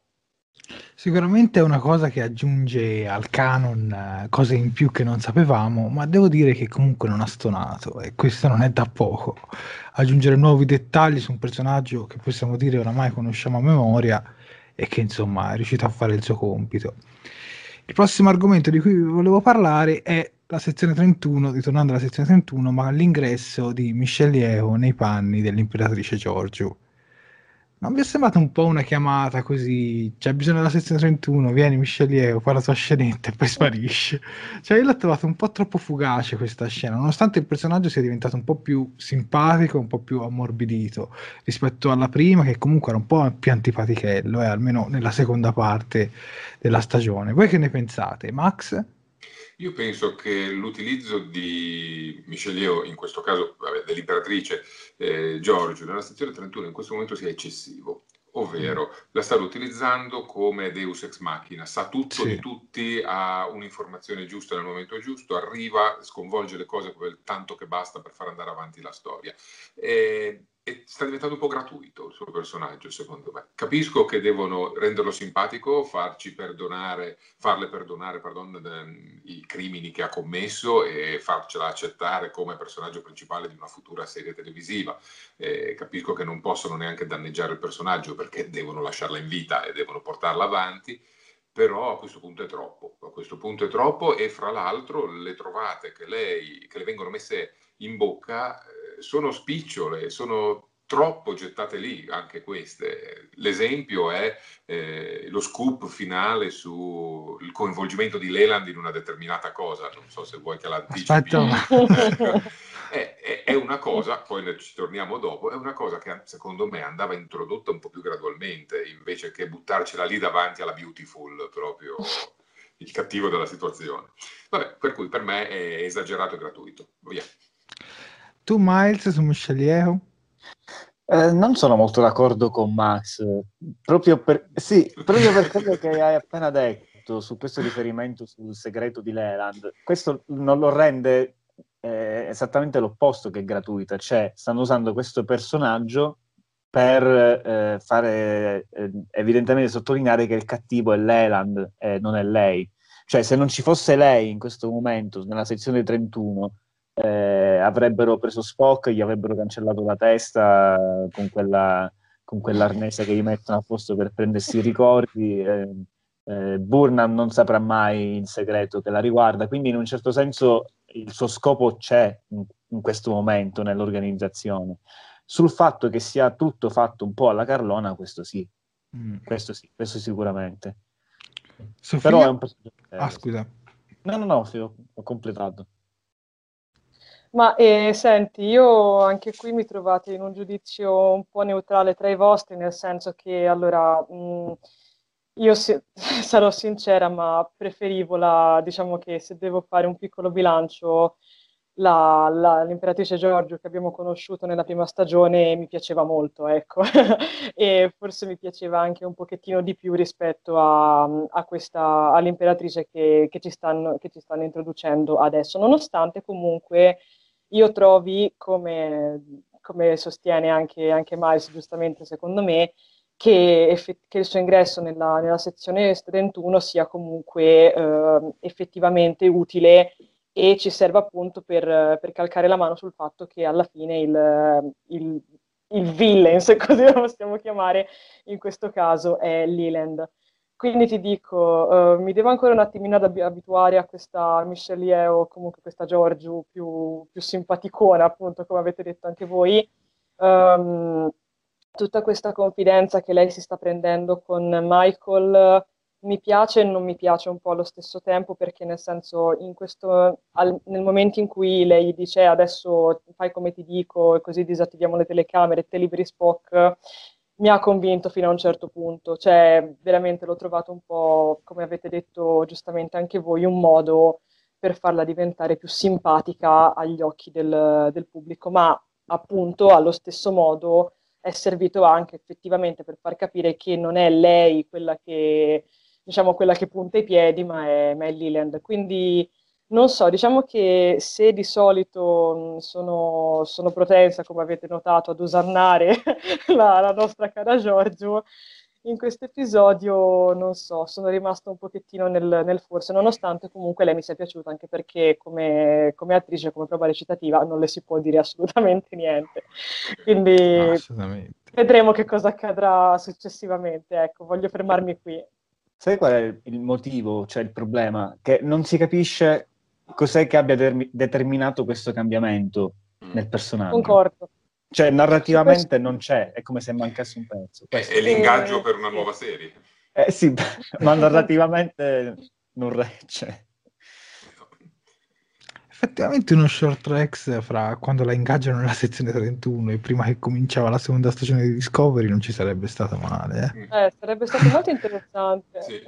Sicuramente è una cosa che aggiunge al canon eh, cose in più che non sapevamo, ma devo dire che comunque non ha stonato e questo non è da poco. Aggiungere nuovi dettagli su un personaggio che possiamo dire oramai conosciamo a memoria e che insomma è riuscito a fare il suo compito. Il prossimo argomento di cui vi volevo parlare è la sezione 31, ritornando alla sezione 31, ma l'ingresso di Michelle Yeoh nei panni dell'imperatrice Giorgio. Non vi è sembrata un po' una chiamata così? C'è bisogno della sezione 31, vieni Michelieu, fa la tua scenetta e poi sparisce. Cioè io l'ho trovato un po' troppo fugace questa scena, nonostante il personaggio sia diventato un po' più simpatico, un po' più ammorbidito rispetto alla prima, che comunque era un po' più antipatichello, eh, almeno nella seconda parte della stagione. Voi che ne pensate? Max? Io penso che l'utilizzo di Michelio, in questo caso dell'imperatrice eh, Giorgio, nella stazione 31 in questo momento sia eccessivo, ovvero mm. la sta utilizzando come Deus ex machina, sa tutto sì. di tutti, ha un'informazione giusta nel momento giusto, arriva, sconvolge le cose quel tanto che basta per far andare avanti la storia. E e sta diventando un po' gratuito il suo personaggio, secondo me. Capisco che devono renderlo simpatico, farci perdonare, farle perdonare pardon, i crimini che ha commesso e farcela accettare come personaggio principale di una futura serie televisiva. Eh, capisco che non possono neanche danneggiare il personaggio perché devono lasciarla in vita e devono portarla avanti però a questo punto è troppo, a questo punto è troppo e fra l'altro le trovate che, lei, che le vengono messe in bocca sono spicciole, sono troppo gettate lì, anche queste. L'esempio è eh, lo scoop finale sul coinvolgimento di Leland in una determinata cosa, non so se vuoi che l'anticipi. è, è, è, una cosa, poi ci torniamo dopo, è una cosa che secondo me andava introdotta un po' più gradualmente, invece che buttarcela lì davanti alla Beautiful, proprio il cattivo della situazione. Vabbè, per cui per me è esagerato e gratuito. Via. Tu Miles su Michelieu? Eh, non sono molto d'accordo con Max, proprio per, sì, proprio per quello che hai appena detto su questo riferimento sul segreto di Leland. Questo non lo rende eh, esattamente l'opposto che gratuita, cioè stanno usando questo personaggio per eh, fare eh, evidentemente sottolineare che il cattivo è Leland e non è lei. Cioè, se non ci fosse lei in questo momento, nella sezione 31, eh, avrebbero preso Spock, gli avrebbero cancellato la testa con, quella, con quell'arnese che gli mettono a posto per prendersi i ricordi. Eh, eh, Burnham non saprà mai il segreto che la riguarda, quindi in un certo senso il suo scopo c'è in, in questo momento nell'organizzazione. Sul fatto che sia tutto fatto un po' alla Carlona, questo sì, mm. questo sì, questo sicuramente. Sofia? Però è un po'... Ah, scusa. No, no, no, ho completato. Ma eh, senti, io anche qui mi trovate in un giudizio un po' neutrale tra i vostri, nel senso che allora mh, mm, io si- sarò sincera, ma preferivo la, diciamo che se devo fare un piccolo bilancio, la, la, l'imperatrice Giorgio che abbiamo conosciuto nella prima stagione mi piaceva molto, ecco, e forse mi piaceva anche un pochettino di più rispetto a, a questa, all'imperatrice che, che, ci stanno, che ci stanno introducendo adesso, nonostante comunque io trovi, come, come sostiene anche, anche Miles giustamente secondo me, che, eff- che, il suo ingresso nella, nella sezione 31 sia comunque eh, effettivamente utile e ci serva appunto per, per, calcare la mano sul fatto che alla fine il, il, il villain, se così lo possiamo chiamare, in questo caso è Leland. Quindi ti dico, uh, mi devo ancora un attimino ad abituare a questa Michelle o comunque questa Giorgio più, più simpaticona, appunto, come avete detto anche voi. Um, tutta questa confidenza che lei si sta prendendo con Michael mi piace e non mi piace un po' allo stesso tempo perché nel senso questo, al, nel momento in cui lei dice adesso fai come ti dico e così disattiviamo le telecamere, te liberi Spock, mi ha convinto fino a un certo punto, cioè veramente l'ho trovato un po', come avete detto giustamente anche voi, un modo per farla diventare più simpatica agli occhi del, del pubblico, ma appunto allo stesso modo è servito anche effettivamente per far capire che non è lei quella che diciamo quella che punta i piedi, ma è, ma è Leland. Quindi non so, diciamo che se di solito sono, sono propensa, come avete notato, ad usannare la, la nostra cara Giorgio, in questo episodio, non so, sono rimasta un pochettino nel, nel, forse, nonostante comunque lei mi sia piaciuta, anche perché come, come, attrice, come prova recitativa, non le si può dire assolutamente niente. Quindi vedremo che cosa accadrà successivamente. Ecco, voglio fermarmi qui. Sai qual è il motivo, cioè il problema? Che non si capisce cos'è che abbia de- determinato questo cambiamento mm. nel personaggio. Concordo. Cioè, narrativamente non c'è, è come se mancasse un pezzo. Questo. È l'ingaggio per una nuova serie. Eh sì, ma narrativamente non regge effettivamente uno short tracks fra quando la ingaggiano nella sezione 31 e prima che cominciava la seconda stagione di Discovery non ci sarebbe stato male. Eh, eh sarebbe stato molto interessante. sì.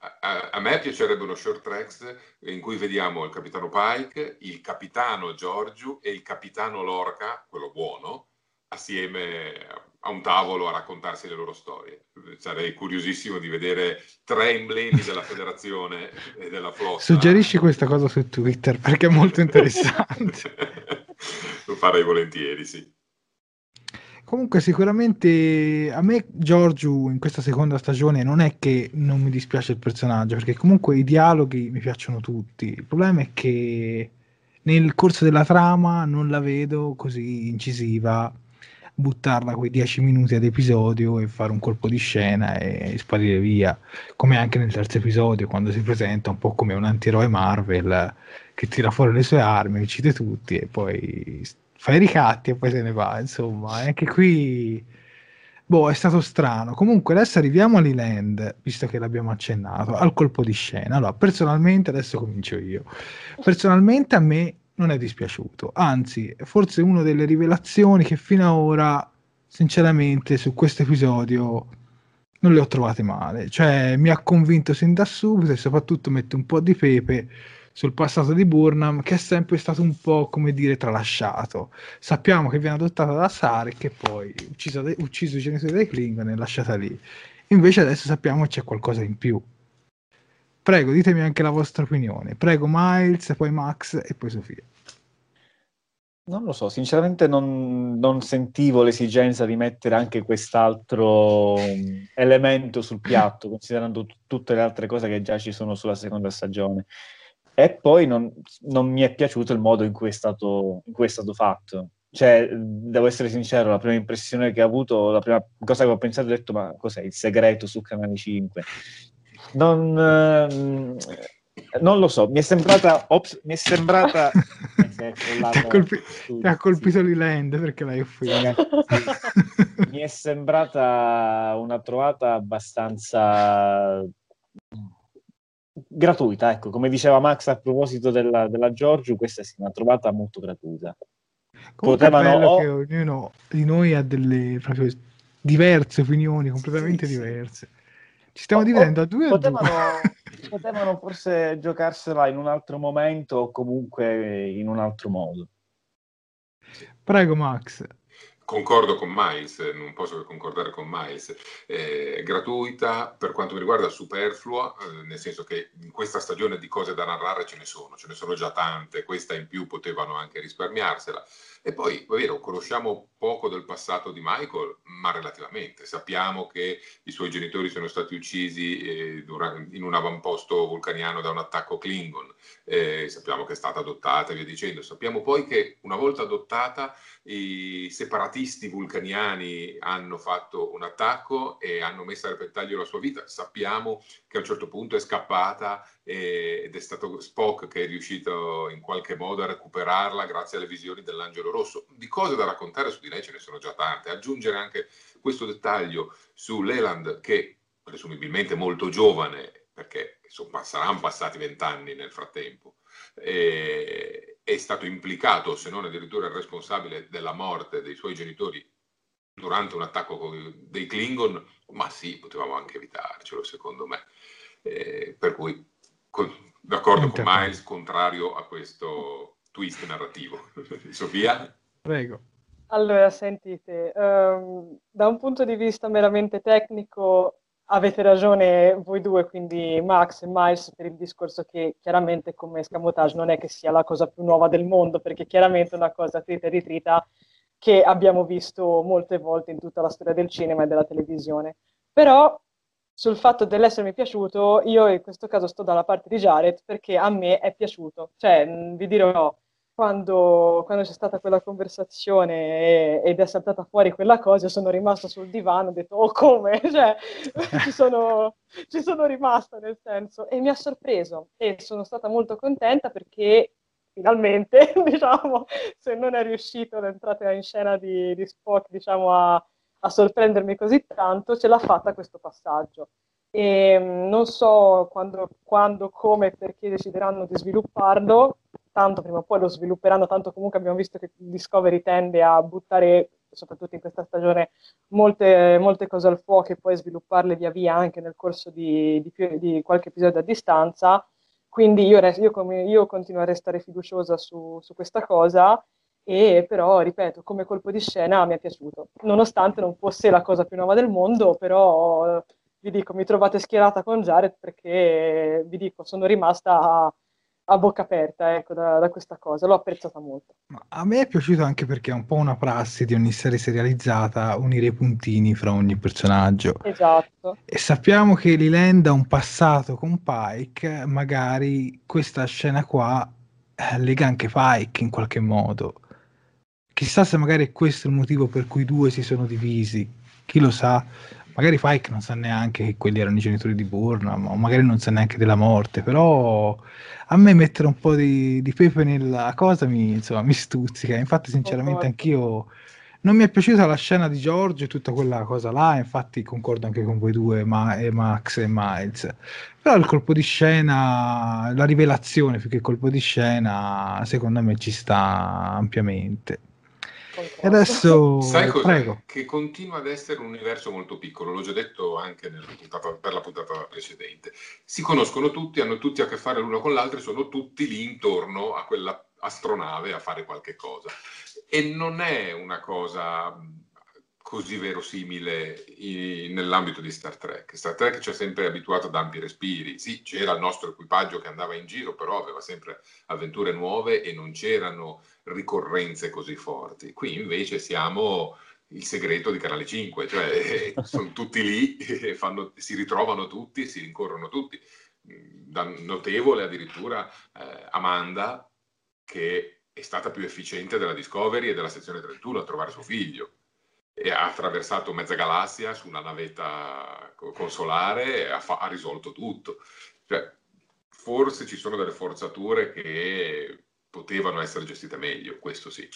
A, a, me piacerebbe uno short tracks in cui vediamo il capitano Pike, il capitano Giorgio e il capitano Lorca, quello buono, assieme a un tavolo a raccontarsi le loro storie. Sarei curiosissimo di vedere tre emblemi della federazione e della flotta. Suggerisci questa cosa su Twitter perché è molto interessante. Lo farei volentieri, sì. Comunque sicuramente a me Giorgio in questa seconda stagione non è che non mi dispiace il personaggio, perché comunque i dialoghi mi piacciono tutti. Il problema è che nel corso della trama non la vedo così incisiva buttarla quei 10 minuti ad episodio e fare un colpo di scena e sparire via, come anche nel terzo episodio quando si presenta un po' come un antieroe Marvel che tira fuori le sue armi, uccide tutti e poi fa i ricatti e poi se ne va, insomma, anche qui boh, è stato strano. Comunque adesso arriviamo all'Eland, visto che l'abbiamo accennato, al colpo di scena. Allora, personalmente adesso comincio io. Personalmente a me non è dispiaciuto, anzi, forse una delle rivelazioni che fino ad ora, sinceramente, su questo episodio non le ho trovate male. Cioè, mi ha convinto sin da subito e soprattutto mette un po' di pepe sul passato di Burnham, che è sempre stato un po', come dire, tralasciato. Sappiamo che viene adottata da Sarek e poi ucciso, de- ucciso i genitori dei Klingon e lasciata lì. Invece adesso sappiamo che c'è qualcosa in più. Prego, ditemi anche la vostra opinione. Prego Miles, poi Max e poi Sofia. Non lo so, sinceramente non, non, sentivo l'esigenza di mettere anche quest'altro mm, elemento sul piatto, considerando t- tutte le altre cose che già ci sono sulla seconda stagione. E poi non, non mi è piaciuto il modo in cui, è stato, in cui è stato fatto. Cioè, devo essere sincero, la prima impressione che ho avuto, la prima cosa che ho pensato, ho detto, ma cos'è il segreto su Canale 5? Non... Eh, non lo so, mi è sembrata. Ops, mi è sembrata. ti, ha colpi- ti ha colpito l'Eland perché l'hai offesa. mi è sembrata una trovata abbastanza gratuita, ecco, come diceva Max a proposito della, della Giorgio, questa è una trovata molto gratuita. Comunque Potevano che ognuno di noi ha delle proprio diverse opinioni, completamente sì, diverse. Ci stiamo dividendo a due potevano, a due. potevano forse giocarsela in un altro momento o comunque in un altro modo. Prego Max. Concordo con Miles, non posso che concordare con Miles, eh, gratuita, per quanto mi riguarda superflua, eh, nel senso che in questa stagione di cose da narrare ce ne sono, ce ne sono già tante, questa in più potevano anche risparmiarsela. E poi, è vero, conosciamo poco del passato di Michael, ma relativamente. Sappiamo che i suoi genitori sono stati uccisi eh, in un avamposto vulcaniano da un attacco Klingon, eh, sappiamo che è stata adottata e via dicendo. Sappiamo poi che una volta adottata i separatisti vulcaniani hanno fatto un attacco e hanno messo a repentaglio la sua vita. Sappiamo che a un certo punto è scappata e, ed è stato Spock che è riuscito in qualche modo a recuperarla grazie alle visioni dell'angelo rosso. Di cose da raccontare su di lei ce ne sono già tante. Aggiungere anche questo dettaglio su Leland che presumibilmente molto giovane, perché insomma, saranno passati vent'anni nel frattempo, è stato implicato, se non addirittura il responsabile della morte dei suoi genitori durante un attacco dei Klingon, ma sì, potevamo anche evitarcelo, secondo me. Eh, per cui, con, d'accordo con Miles, contrario a questo twist narrativo. Sofia? Prego. Allora, sentite, um, da un punto di vista meramente tecnico, avete ragione voi due, quindi Max e Miles, per il discorso che chiaramente come escamotage non è che sia la cosa più nuova del mondo, perché chiaramente è una cosa trita e ritrita che abbiamo visto molte volte in tutta la storia del cinema e della televisione. Però sul fatto dell'essermi piaciuto, io in questo caso sto dalla parte di Jared perché a me è piaciuto. Cioè, vi dirò, quando, quando, c'è stata quella conversazione e, ed è saltata fuori quella cosa, sono rimasta sul divano e ho detto, oh come? Cioè, ci, sono, ci sono rimasta nel senso. E mi ha sorpreso e sono stata molto contenta perché finalmente, diciamo, se non è riuscito l'entrata in scena di, di Spock, diciamo, a, a sorprendermi così tanto, ce l'ha fatta questo passaggio. E mm, non so quando, quando, come e perché decideranno di svilupparlo, tanto prima o poi lo svilupperanno, tanto comunque abbiamo visto che Discovery tende a buttare, soprattutto in questa stagione, molte, molte cose al fuoco e poi svilupparle via via anche nel corso di, di, di qualche episodio a distanza. Quindi io, io, io continuo a restare fiduciosa su, su questa cosa e però, ripeto, come colpo di scena mi è piaciuto, nonostante non fosse la cosa più nuova del mondo, però vi dico, mi trovate schierata con Jared perché, vi dico, sono rimasta a, bocca aperta ecco, da, da, questa cosa, l'ho apprezzata molto. A me è piaciuto anche perché è un po' una prassi di ogni serie serializzata unire i puntini fra ogni personaggio. Esatto. E sappiamo che Liland ha un passato con Pike, magari questa scena qua eh, lega anche Pike in qualche modo. Chissà se magari è questo il motivo per cui i due si sono divisi, chi lo sa magari Pike non sa neanche che quelli erano i genitori di Burnham, o magari non sa neanche della morte, però a me mettere un po' di, di pepe nella cosa mi, insomma, mi stuzzica. Infatti, sinceramente, anch'io non mi è piaciuta la scena di Giorgio e tutta quella cosa là, infatti concordo anche con voi due, ma, e Max e Miles. Però il colpo di scena, la rivelazione più che colpo di scena, secondo me ci sta ampiamente. E adesso sai cosa? Prego. Che continua ad essere un universo molto piccolo, l'ho già detto anche puntata, per la puntata precedente. Si conoscono tutti, hanno tutti a che fare l'uno con l'altro e sono tutti lì intorno a quella astronave a fare qualche cosa. E non è una cosa così verosimile in, nell'ambito di Star Trek. Star Trek ci ha sempre abituato ad ampi respiri. Sì, c'era il nostro equipaggio che andava in giro, però aveva sempre avventure nuove e non c'erano ricorrenze così forti. Qui invece siamo il segreto di Canale 5, cioè sono tutti lì, fanno, si ritrovano tutti, si rincorrono tutti. Da notevole addirittura eh, Amanda, che è stata più efficiente della Discovery e della sezione 31 a trovare suo figlio e ha attraversato mezza galassia su una navetta consolare e ha, fa- ha risolto tutto. Cioè, forse ci sono delle forzature che potevano essere gestite meglio, questo sì.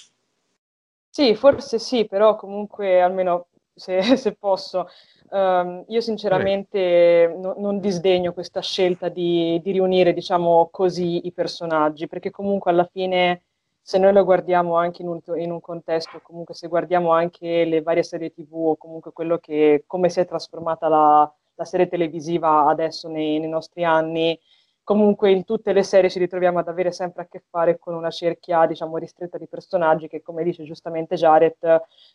Sì, forse sì, però comunque almeno se, se posso, um, io sinceramente no, non disdegno questa scelta di, di riunire, diciamo così, i personaggi, perché comunque alla fine se noi lo guardiamo anche in un, in un, contesto, comunque se guardiamo anche le varie serie tv o comunque quello che, come si è trasformata la, la serie televisiva adesso nei, nei, nostri anni, comunque in tutte le serie ci ritroviamo ad avere sempre a che fare con una cerchia, diciamo, ristretta di personaggi che, come dice giustamente Jared,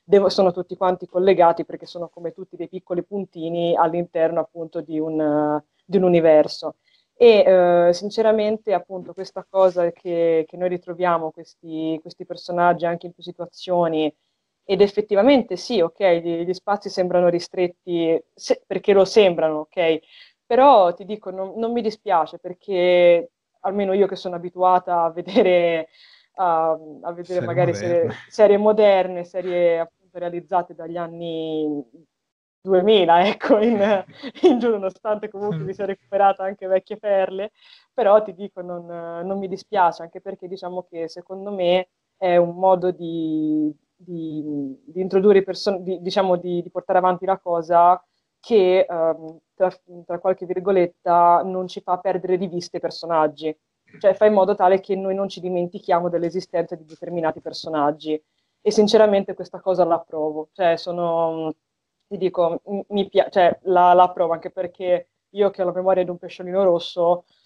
devo, sono tutti quanti collegati perché sono come tutti dei piccoli puntini all'interno appunto di un, di un universo. E eh, sinceramente, appunto, questa cosa che, che noi ritroviamo questi, questi, personaggi anche in più situazioni, ed effettivamente sì, ok, gli, gli spazi sembrano ristretti se, perché lo sembrano, ok, però ti dico, non, non, mi dispiace perché almeno io che sono abituata a vedere, uh, a vedere magari moderne. Serie, serie moderne, serie appunto realizzate dagli anni 2000, ecco, in, in giù, nonostante comunque mi sia recuperata anche vecchie perle, però ti dico, non, non mi dispiace, anche perché diciamo che secondo me è un modo di, di, di introdurre persone, diciamo di, di, portare avanti la cosa che um, tra, tra, qualche virgoletta non ci fa perdere di vista i personaggi, cioè fa in modo tale che noi non ci dimentichiamo dell'esistenza di determinati personaggi. E sinceramente questa cosa la approvo, cioè sono ti dico, mi piace, cioè, la, la approvo anche perché io che ho la memoria di un pesciolino rosso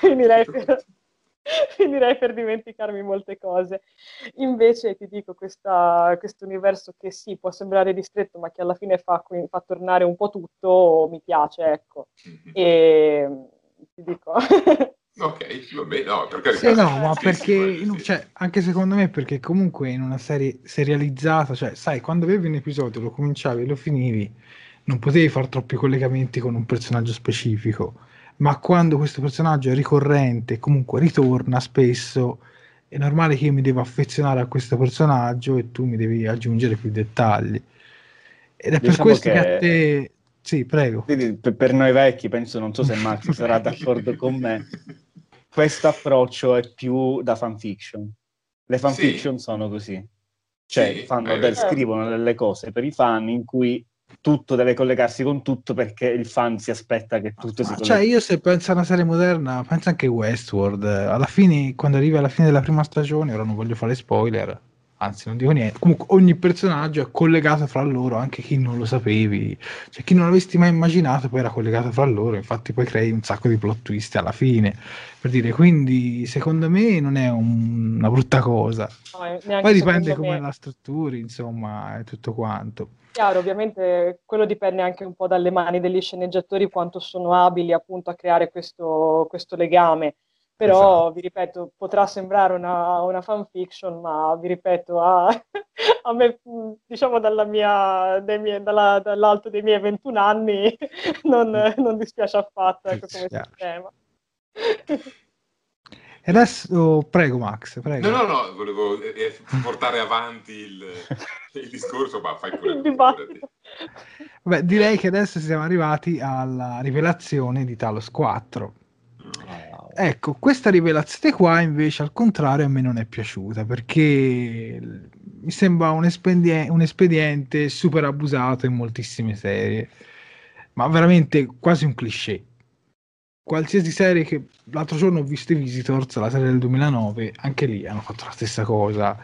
finirei, per, finirei per dimenticarmi molte cose. Invece ti dico, questo universo che sì, può sembrare ristretto, ma che alla fine fa, fa tornare un po' tutto, mi piace, ecco. Mm-hmm. E ti dico... Ok, va bene, no, per carità. Sì, no, ma perché, sì. cioè, anche secondo me, perché comunque in una serie serializzata, cioè, sai, quando avevi un episodio, lo cominciavi e lo finivi, non potevi fare troppi collegamenti con un personaggio specifico, ma quando questo personaggio è ricorrente, comunque ritorna spesso, è normale che io mi devo affezionare a questo personaggio e tu mi devi aggiungere più dettagli. Ed è diciamo per questo che... che a te sì, prego. Per noi vecchi, penso, non so se Max sarà d'accordo con me, questo approccio è più da fanfiction. Le fanfiction sì. sono così. Cioè, sì, fanno del, scrivono delle cose per i fan in cui tutto deve collegarsi con tutto perché il fan si aspetta che tutto Ma si colleghi. Cioè, io se penso a una serie moderna, penso anche a Westworld. Alla fine, quando arriva alla fine della prima stagione, ora non voglio fare spoiler, anzi non dico niente, comunque ogni personaggio è collegato fra loro, anche chi non lo sapevi, cioè chi non l'avessi mai immaginato poi era collegato fra loro, infatti poi crei un sacco di plot twist alla fine, per dire, quindi secondo me non è un, una brutta cosa, no, poi dipende come me. la strutturi, insomma, e tutto quanto. Chiaro, ovviamente quello dipende anche un po' dalle mani degli sceneggiatori quanto sono abili appunto a creare questo, questo legame però esatto. vi ripeto, potrà sembrare una, una fanfiction, ma vi ripeto, a, a me, diciamo dalla mia, mie, dalla, dall'alto dei miei 21 anni, non, non dispiace affatto ecco, come sistema. E adesso prego Max, prego. No, no, no, volevo eh, eh portare avanti il, il, discorso, ma fai pure. Beh, direi che adesso siamo arrivati alla rivelazione di Talos 4. Ecco, questa rivelazione qua invece al contrario a me non è piaciuta perché mi sembra un, espedie- un espediente super abusato in moltissime serie, ma veramente quasi un cliché. Qualsiasi serie che l'altro giorno ho visto i Visitors, la serie del 2009, anche lì hanno fatto la stessa cosa,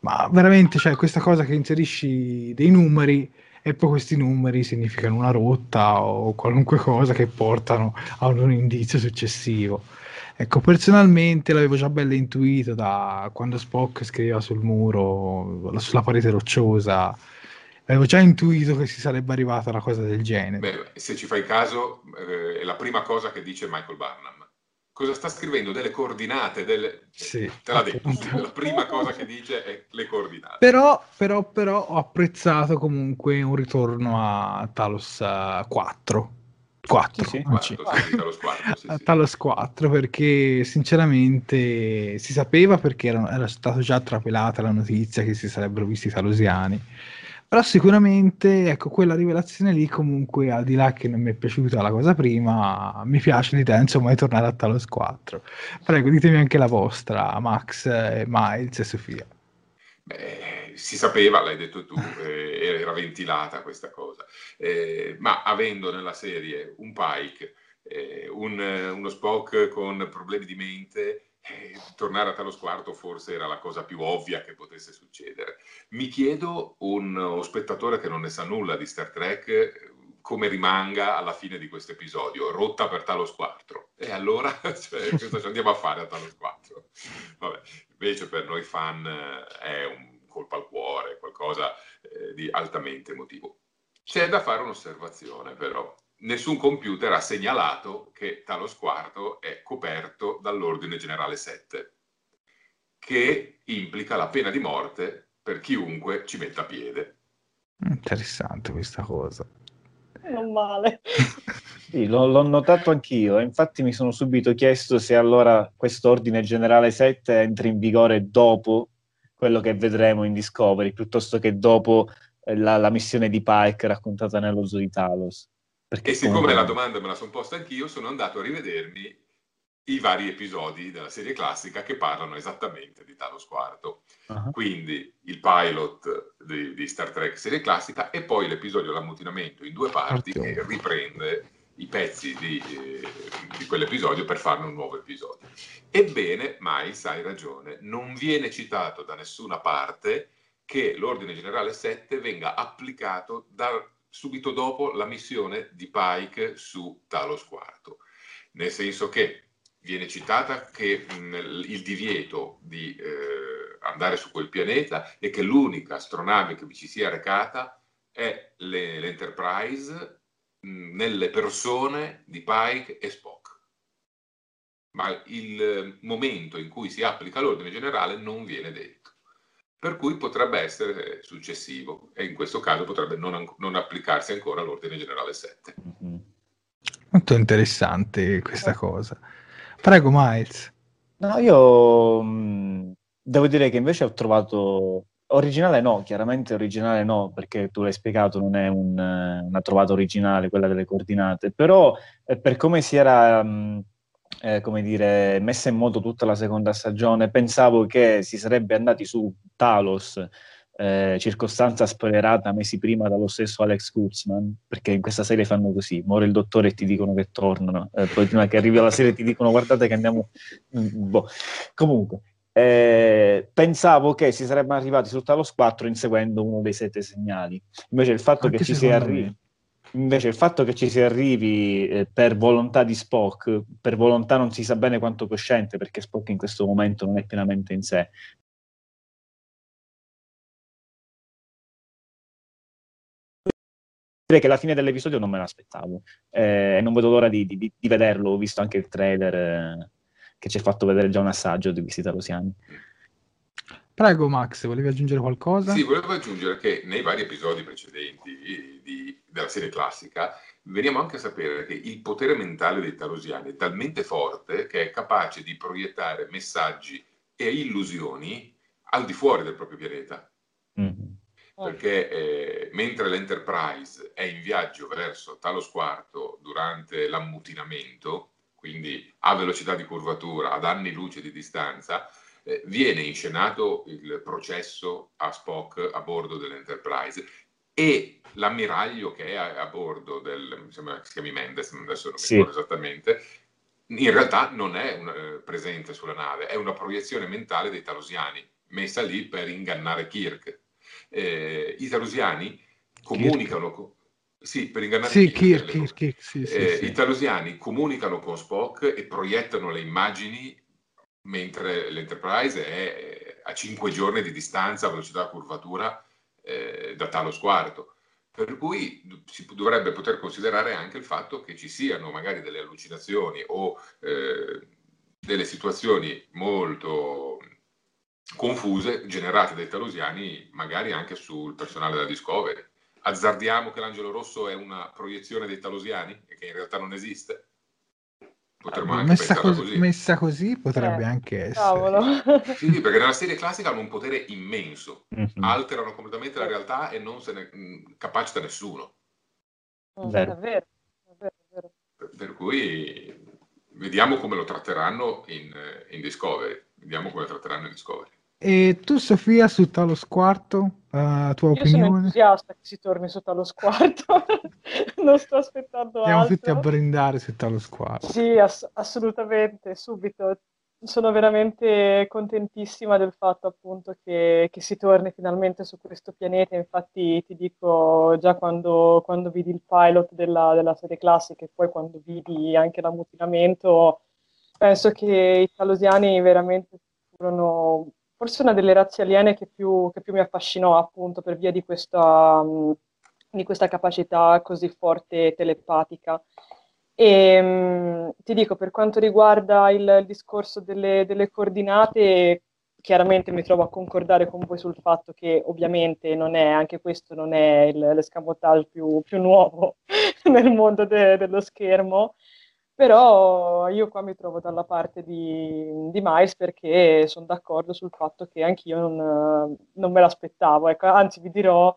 ma veramente c'è cioè, questa cosa che inserisci dei numeri e poi questi numeri significano una rotta o qualunque cosa che portano a un indizio successivo Ecco, personalmente l'avevo già bello intuito da quando Spock scriveva sul muro, sulla parete rocciosa. Avevo già intuito che si sarebbe arrivata una cosa del genere. Beh, se ci fai caso, eh, è la prima cosa che dice Michael Barnum. Cosa sta scrivendo? Delle coordinate, delle... Sì, te l'ha detto. La prima cosa che dice è le coordinate. Però, però, però ho apprezzato comunque un ritorno a Talos 4 4, sì, sì. 4, Talos 4, sì, sì. Talos 4 perché sinceramente si sapeva perché era, era stata già trapelata la notizia che si sarebbero visti i talosiani. Però sicuramente ecco quella rivelazione lì comunque al di là che non mi è piaciuta la cosa prima mi piace l'idea insomma di tornare a Talos 4 prego ditemi anche la vostra Max, Miles e Sofia. Beh, si sapeva, l'hai detto tu, eh, era ventilata questa cosa, eh, ma avendo nella serie un Pike, eh, un, uno Spock con problemi di mente, eh, tornare a Talos Quarto forse era la cosa più ovvia che potesse succedere. Mi chiedo, uno spettatore che non ne sa nulla di Star Trek, come rimanga alla fine di questo episodio, rotta per Talos 4. E allora, cioè, cosa ci andiamo a fare a Talos 4? Vabbè, invece per noi fan eh, è un colpa al cuore, qualcosa eh, di altamente emotivo. C'è da fare un'osservazione però. Nessun computer ha segnalato che Talos IV è coperto dall'ordine generale 7, che implica la pena di morte per chiunque ci metta piede. Interessante questa cosa. Non male. Sì, l'ho, l'ho, notato anch'io, infatti mi sono subito chiesto se allora questo ordine generale 7 entra in vigore dopo quello che vedremo in Discovery, piuttosto che dopo eh, la, la, missione di Pike raccontata nello zoo di Talos. Perché e siccome come... la domanda me la sono posta anch'io, sono andato a rivedermi i vari episodi della serie classica che parlano esattamente di Talos IV. Uh-huh. Quindi il pilot di, di, Star Trek serie classica e poi l'episodio L'ammutinamento in due parti Oddio. che riprende i pezzi di, eh, di, quell'episodio per farne un nuovo episodio. Ebbene, Miles, hai ragione, non viene citato da nessuna parte che l'ordine generale 7 venga applicato da, subito dopo la missione di Pike su Talos IV. Nel senso che viene citata che mh, il divieto di eh, andare su quel pianeta e che l'unica astronave che vi ci sia recata è le, l'Enterprise nelle persone di Pike e Spock. Ma il momento in cui si applica l'ordine generale non viene detto. Per cui potrebbe essere successivo e in questo caso potrebbe non, non applicarsi ancora l'ordine generale 7. Mm-hmm. Molto interessante questa cosa. Prego, Miles. No, io mh, devo dire che invece ho trovato originale no, chiaramente originale no, perché tu l'hai spiegato, non è un, una trovata originale quella delle coordinate, però eh, per come si era, mh, eh, come dire, messa in moto tutta la seconda stagione, pensavo che si sarebbe andati su Talos eh, circostanza spoilerata mesi prima dallo stesso Alex Kurtzman, perché in questa serie fanno così, muore il dottore e ti dicono che tornano, eh, poi prima che arrivi alla serie ti dicono guardate che andiamo... Mm, boh. Comunque, eh, pensavo che si sarebbero arrivati sul Talos 4 inseguendo uno dei sette segnali, invece il fatto Anche che ci si arrivi... Invece il fatto che ci si arrivi eh, per volontà di Spock, per volontà non si sa bene quanto cosciente, perché Spock in questo momento non è pienamente in sé, che la fine dell'episodio non me l'aspettavo. Eh, e non vedo l'ora di, di, di, vederlo. Ho visto anche il trailer eh, che ci ha fatto vedere già un assaggio di Visita Rosiani. Prego Max, volevi aggiungere qualcosa? Sì, volevo aggiungere che nei vari episodi precedenti di, della serie classica veniamo anche a sapere che il potere mentale dei talosiani è talmente forte che è capace di proiettare messaggi e illusioni al di fuori del proprio pianeta. Mm-hmm perché eh, mentre l'Enterprise è in viaggio verso Talos IV durante l'ammutinamento, quindi a velocità di curvatura, ad anni luce di distanza, eh, viene inscenato il processo a Spock a bordo dell'Enterprise e l'ammiraglio che è a, a bordo del, mi sembra che si chiami Mendes, adesso non mi sì. ricordo esattamente, in realtà non è un, eh, presente sulla nave, è una proiezione mentale dei talosiani, messa lì per ingannare Kirk eh, i talusiani comunicano con... Sì, per ingannare sì, Kirk, Kirk, Kirk, sì, sì, eh, I talusiani comunicano con Spock e proiettano le immagini mentre l'Enterprise è a 5 giorni di distanza velocità curvatura eh, da Talos IV. Per cui si dovrebbe poter considerare anche il fatto che ci siano magari delle allucinazioni o eh, delle situazioni molto confuse generate dai talosiani magari anche sul personale della Discovery. Azzardiamo che l'angelo rosso è una proiezione dei talosiani e che in realtà non esiste? Potremmo anche messa, così, così. messa così potrebbe eh, anche essere. Cavolo. Sì, perché nella serie classica hanno un potere immenso, mm-hmm. alterano completamente la realtà e non se ne mh, capacita nessuno. Mm, vero. È vero, è vero, è vero. Per, per, cui vediamo come lo tratteranno in, in Discovery. Vediamo come lo tratteranno in Discovery. E tu, Sofia, su Talos Quarto, uh, tua Io opinione? sono entusiasta che si torni su Talos Quarto, non sto aspettando Andiamo altro. tutti a brindare su Talos Quarto. Sì, ass- assolutamente, subito. Sono veramente contentissima del fatto appunto che, che, si torni finalmente su questo pianeta. Infatti ti dico già quando, quando vidi il pilot della, della serie classica e poi quando vidi anche l'ammutinamento, penso che i talosiani veramente furono forse una delle razze aliene che più, che più mi affascinò appunto per via di questa, di questa capacità così forte telepatica. E um, ti dico, per quanto riguarda il, il discorso delle, delle, coordinate, chiaramente mi trovo a concordare con voi sul fatto che ovviamente non è, anche questo non è il, l'escamotage più, più nuovo nel mondo de, dello schermo, Però io qua mi trovo dalla parte di, di Miles perché sono d'accordo sul fatto che anch'io non, non me l'aspettavo. Ecco, anzi, vi dirò,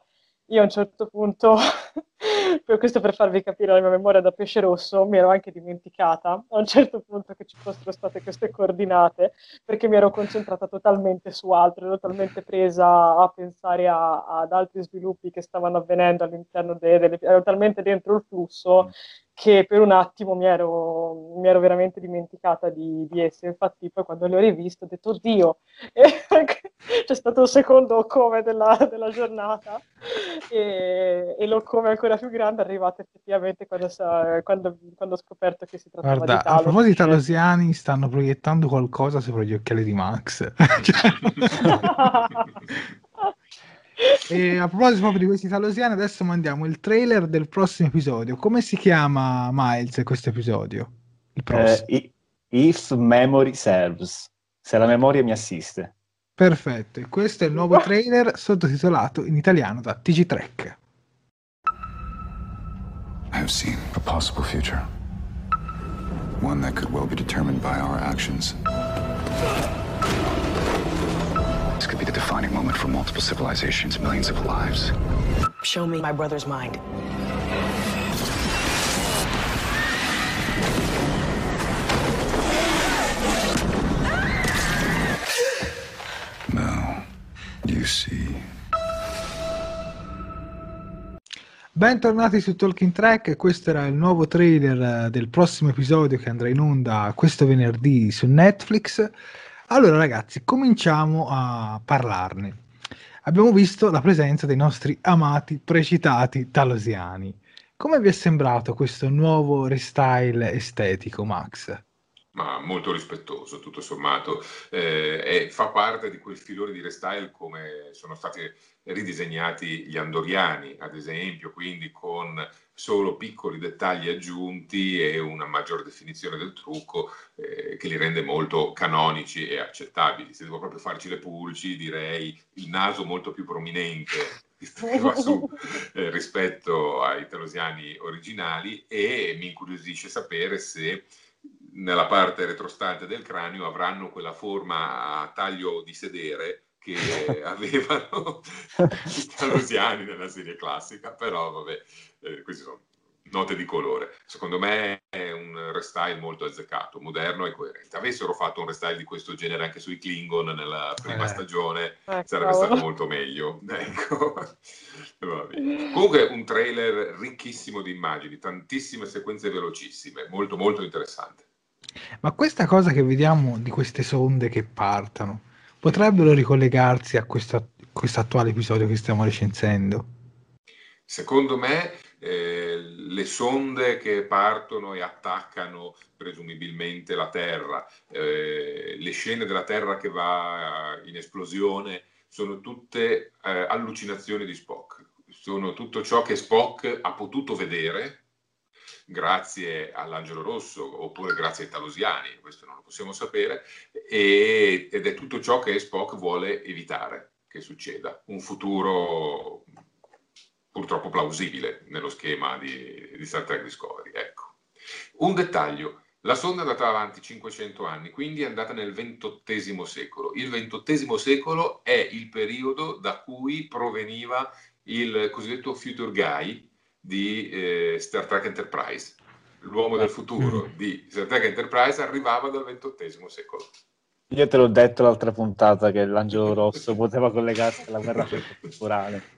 io a un certo punto, per questo per farvi capire la mia memoria da pesce rosso, mi ero anche dimenticata a un certo punto che ci fossero state queste coordinate, perché mi ero concentrata totalmente su altro, ero talmente presa a pensare a, ad altri sviluppi che stavano avvenendo all'interno delle... ero talmente dentro il flusso che per un attimo mi ero, mi ero veramente dimenticata di, di, esse. Infatti, poi quando le ho riviste ho detto, oddio, c'è stato un secondo come della, della giornata e, e, lo come ancora più grande è arrivato effettivamente quando, quando, quando, ho scoperto che si trattava Guarda, di Talos. A proposito di talosiani, stanno proiettando qualcosa sopra gli occhiali di Max. E a proposito proprio di questi talosiani, adesso mandiamo il trailer del prossimo episodio. Come si chiama Miles questo episodio? Il prossimo. Eh, if Memory Serves. Se la memoria mi assiste. Perfetto, e questo è il nuovo trailer sottotitolato in italiano da TG Trek. I have seen a possible future. One that could well be determined by our actions. This could be the defining moment for multiple civilizations, millions of lives. Show me my brother's mind. You see. Bentornati su Talking Track, questo era il nuovo trailer del prossimo episodio che andrà in onda questo venerdì su Netflix. Allora ragazzi, cominciamo a parlarne. Abbiamo visto la presenza dei nostri amati, precitati talosiani. Come vi è sembrato questo nuovo restyle estetico, Max? Ma molto rispettoso tutto sommato. Eh, e fa parte di quel filone di restyle come sono stati ridisegnati gli andoriani ad esempio quindi con solo piccoli dettagli aggiunti e una maggior definizione del trucco eh, che li rende molto canonici e accettabili. Se devo proprio farci le pulci direi il naso molto più prominente su eh, rispetto ai telosiani originali e mi incuriosisce sapere se nella parte retrostante del cranio avranno quella forma a taglio di sedere che avevano i talosiani nella serie classica, però vabbè, eh, queste sono note di colore. Secondo me è un restyle molto azzeccato, moderno e coerente. Avessero fatto un restyle di questo genere anche sui Klingon nella prima eh. stagione, eh, sarebbe stato molto meglio. Ecco. Comunque un trailer ricchissimo di immagini, tantissime sequenze velocissime, molto molto interessante. Ma questa cosa che vediamo di queste sonde che partono, potrebbero ricollegarsi a questo attuale episodio che stiamo recensendo? Secondo me eh, le sonde che partono e attaccano presumibilmente la Terra, eh, le scene della Terra che va in esplosione, sono tutte eh, allucinazioni di Spock. Sono tutto ciò che Spock ha potuto vedere grazie all'Angelo Rosso oppure grazie ai Talosiani, questo non lo possiamo sapere, e, ed è tutto ciò che Spock vuole evitare che succeda. Un futuro purtroppo plausibile nello schema di, di Star Trek Discovery. Ecco. Un dettaglio. La sonda è andata avanti 500 anni, quindi è andata nel XXVIII secolo. Il XXVIII secolo è il periodo da cui proveniva il cosiddetto Future Guy, di eh, Star Trek Enterprise. L'uomo del futuro mm. di Star Trek Enterprise arrivava dal XXVIII secolo. Io te l'ho detto l'altra puntata che l'angelo rosso poteva collegarsi alla guerra temporale.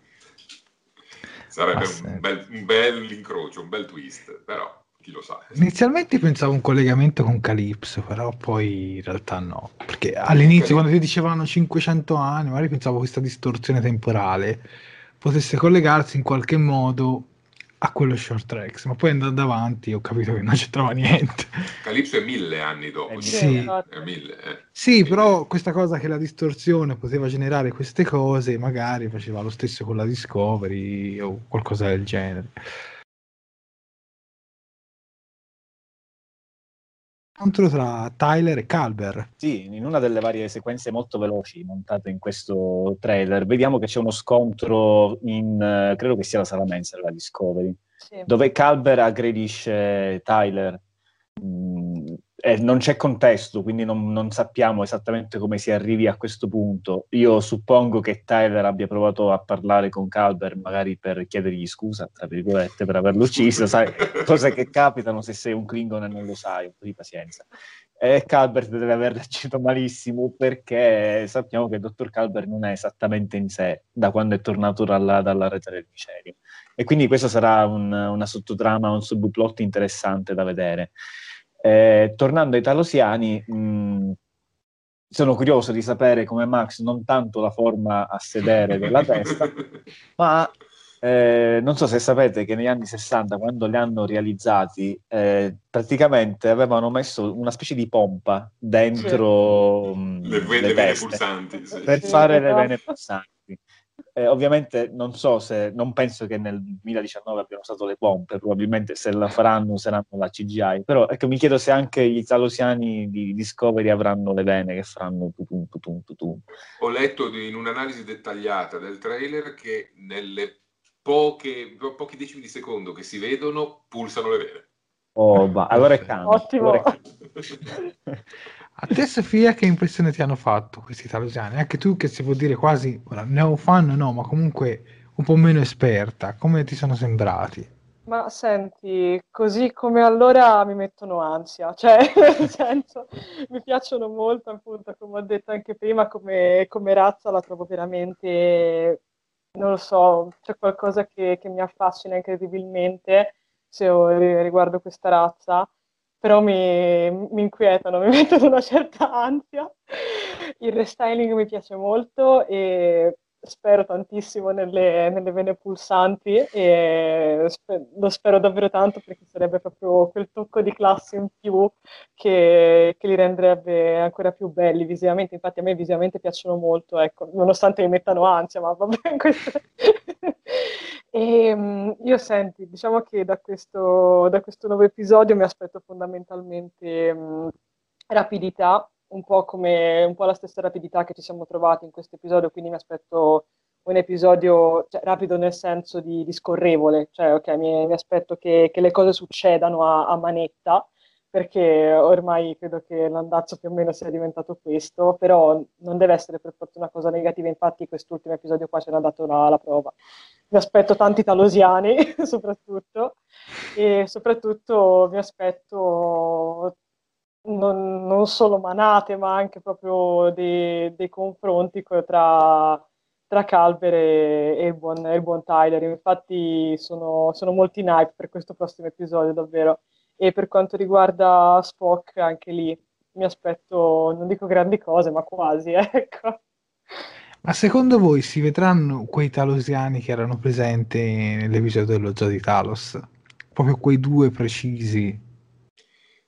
Sarebbe ah, un, bel, un bel incrocio, un bel twist, però chi lo sa. Inizialmente pensavo un collegamento con Calypso, però poi in realtà no. Perché all'inizio, quando ti dicevano 500 anni, magari pensavo questa distorsione temporale potesse collegarsi in qualche modo a quello short tracks, ma poi andando avanti ho capito che non c'entrava niente. Calypso è mille anni dopo. Sì, è mille, eh. sì però questa cosa che la distorsione poteva generare queste cose, magari faceva lo stesso con la Discovery o qualcosa del genere. Scontro tra Tyler e Calber. Sì, in una delle varie sequenze molto veloci montate in questo trailer, vediamo che c'è uno scontro in, uh, credo che sia la Salamancer, la Discovery, sì. dove Calber aggredisce Tyler mh, eh, non c'è contesto, quindi non, non, sappiamo esattamente come si arrivi a questo punto. Io suppongo che Tyler abbia provato a parlare con Calber, magari per chiedergli scusa, tra virgolette, per averlo ucciso, sai, cose che capitano se sei un Klingon e non lo sai, un po' di pazienza. E Calbert deve aver reagito malissimo perché sappiamo che il dottor Calbert non è esattamente in sé da quando è tornato dalla, dalla rete del micelio. E quindi questo sarà un, una sottotrama, un subplot interessante da vedere. Eh, tornando ai talosiani, mh, sono curioso di sapere come Max non tanto la forma a sedere della testa, ma eh, non so se sapete che negli anni 60, quando li hanno realizzati, eh, praticamente avevano messo una specie di pompa dentro sì. mh, le, le, le vene pulsanti sì. per fare le vene pulsanti. Eh, ovviamente non so se, non penso che nel 2019 abbiano usato le pompe, probabilmente se la faranno useranno la CGI, però ecco, mi chiedo se anche gli talosiani di Discovery avranno le vene che faranno tutum, tutum, tutum. Ho letto in un'analisi dettagliata del trailer che nelle poche, pochi decimi di secondo che si vedono pulsano le vene. Oh, va, allora è cambio. Ottimo. Allora è A te Sofia che impressione ti hanno fatto questi talosiani? Anche tu che si può dire quasi, ora, neofan no, ma comunque un po' meno esperta, come ti sono sembrati? Ma senti, così come allora mi mettono ansia, cioè nel senso mi piacciono molto, appunto, come ho detto anche prima, come, come razza la trovo veramente, non lo so, c'è qualcosa che, che mi affascina incredibilmente se riguardo questa razza però mi, mi inquietano, mi mettono una certa ansia. Il restyling mi piace molto e spero tantissimo nelle, nelle vene pulsanti e sper- lo spero davvero tanto perché sarebbe proprio quel tocco di classe in più che, che, li rendrebbe ancora più belli visivamente. Infatti a me visivamente piacciono molto, ecco, nonostante mi mettano ansia, ma va bene questo. E, um, io senti, diciamo che da questo, da questo nuovo episodio mi aspetto fondamentalmente um, rapidità un po' come un po' la stessa rapidità che ci siamo trovati in questo episodio, quindi mi aspetto un episodio cioè, rapido nel senso di, di scorrevole, cioè ok, mi, mi aspetto che, che, le cose succedano a, a, manetta, perché ormai credo che l'andazzo più o meno sia diventato questo, però non deve essere per forza una cosa negativa, infatti quest'ultimo episodio qua ce l'ha dato la, la prova. Mi aspetto tanti talosiani, soprattutto, e soprattutto mi aspetto non, non, solo manate, ma anche proprio dei, dei confronti tra, tra Calver e, il buon, il buon, Tyler. Infatti sono, sono molti in hype per questo prossimo episodio, davvero. E per quanto riguarda Spock, anche lì mi aspetto, non dico grandi cose, ma quasi, ecco. Ma secondo voi si vedranno quei talosiani che erano presenti nell'episodio dello Zoo di Talos? Proprio quei due precisi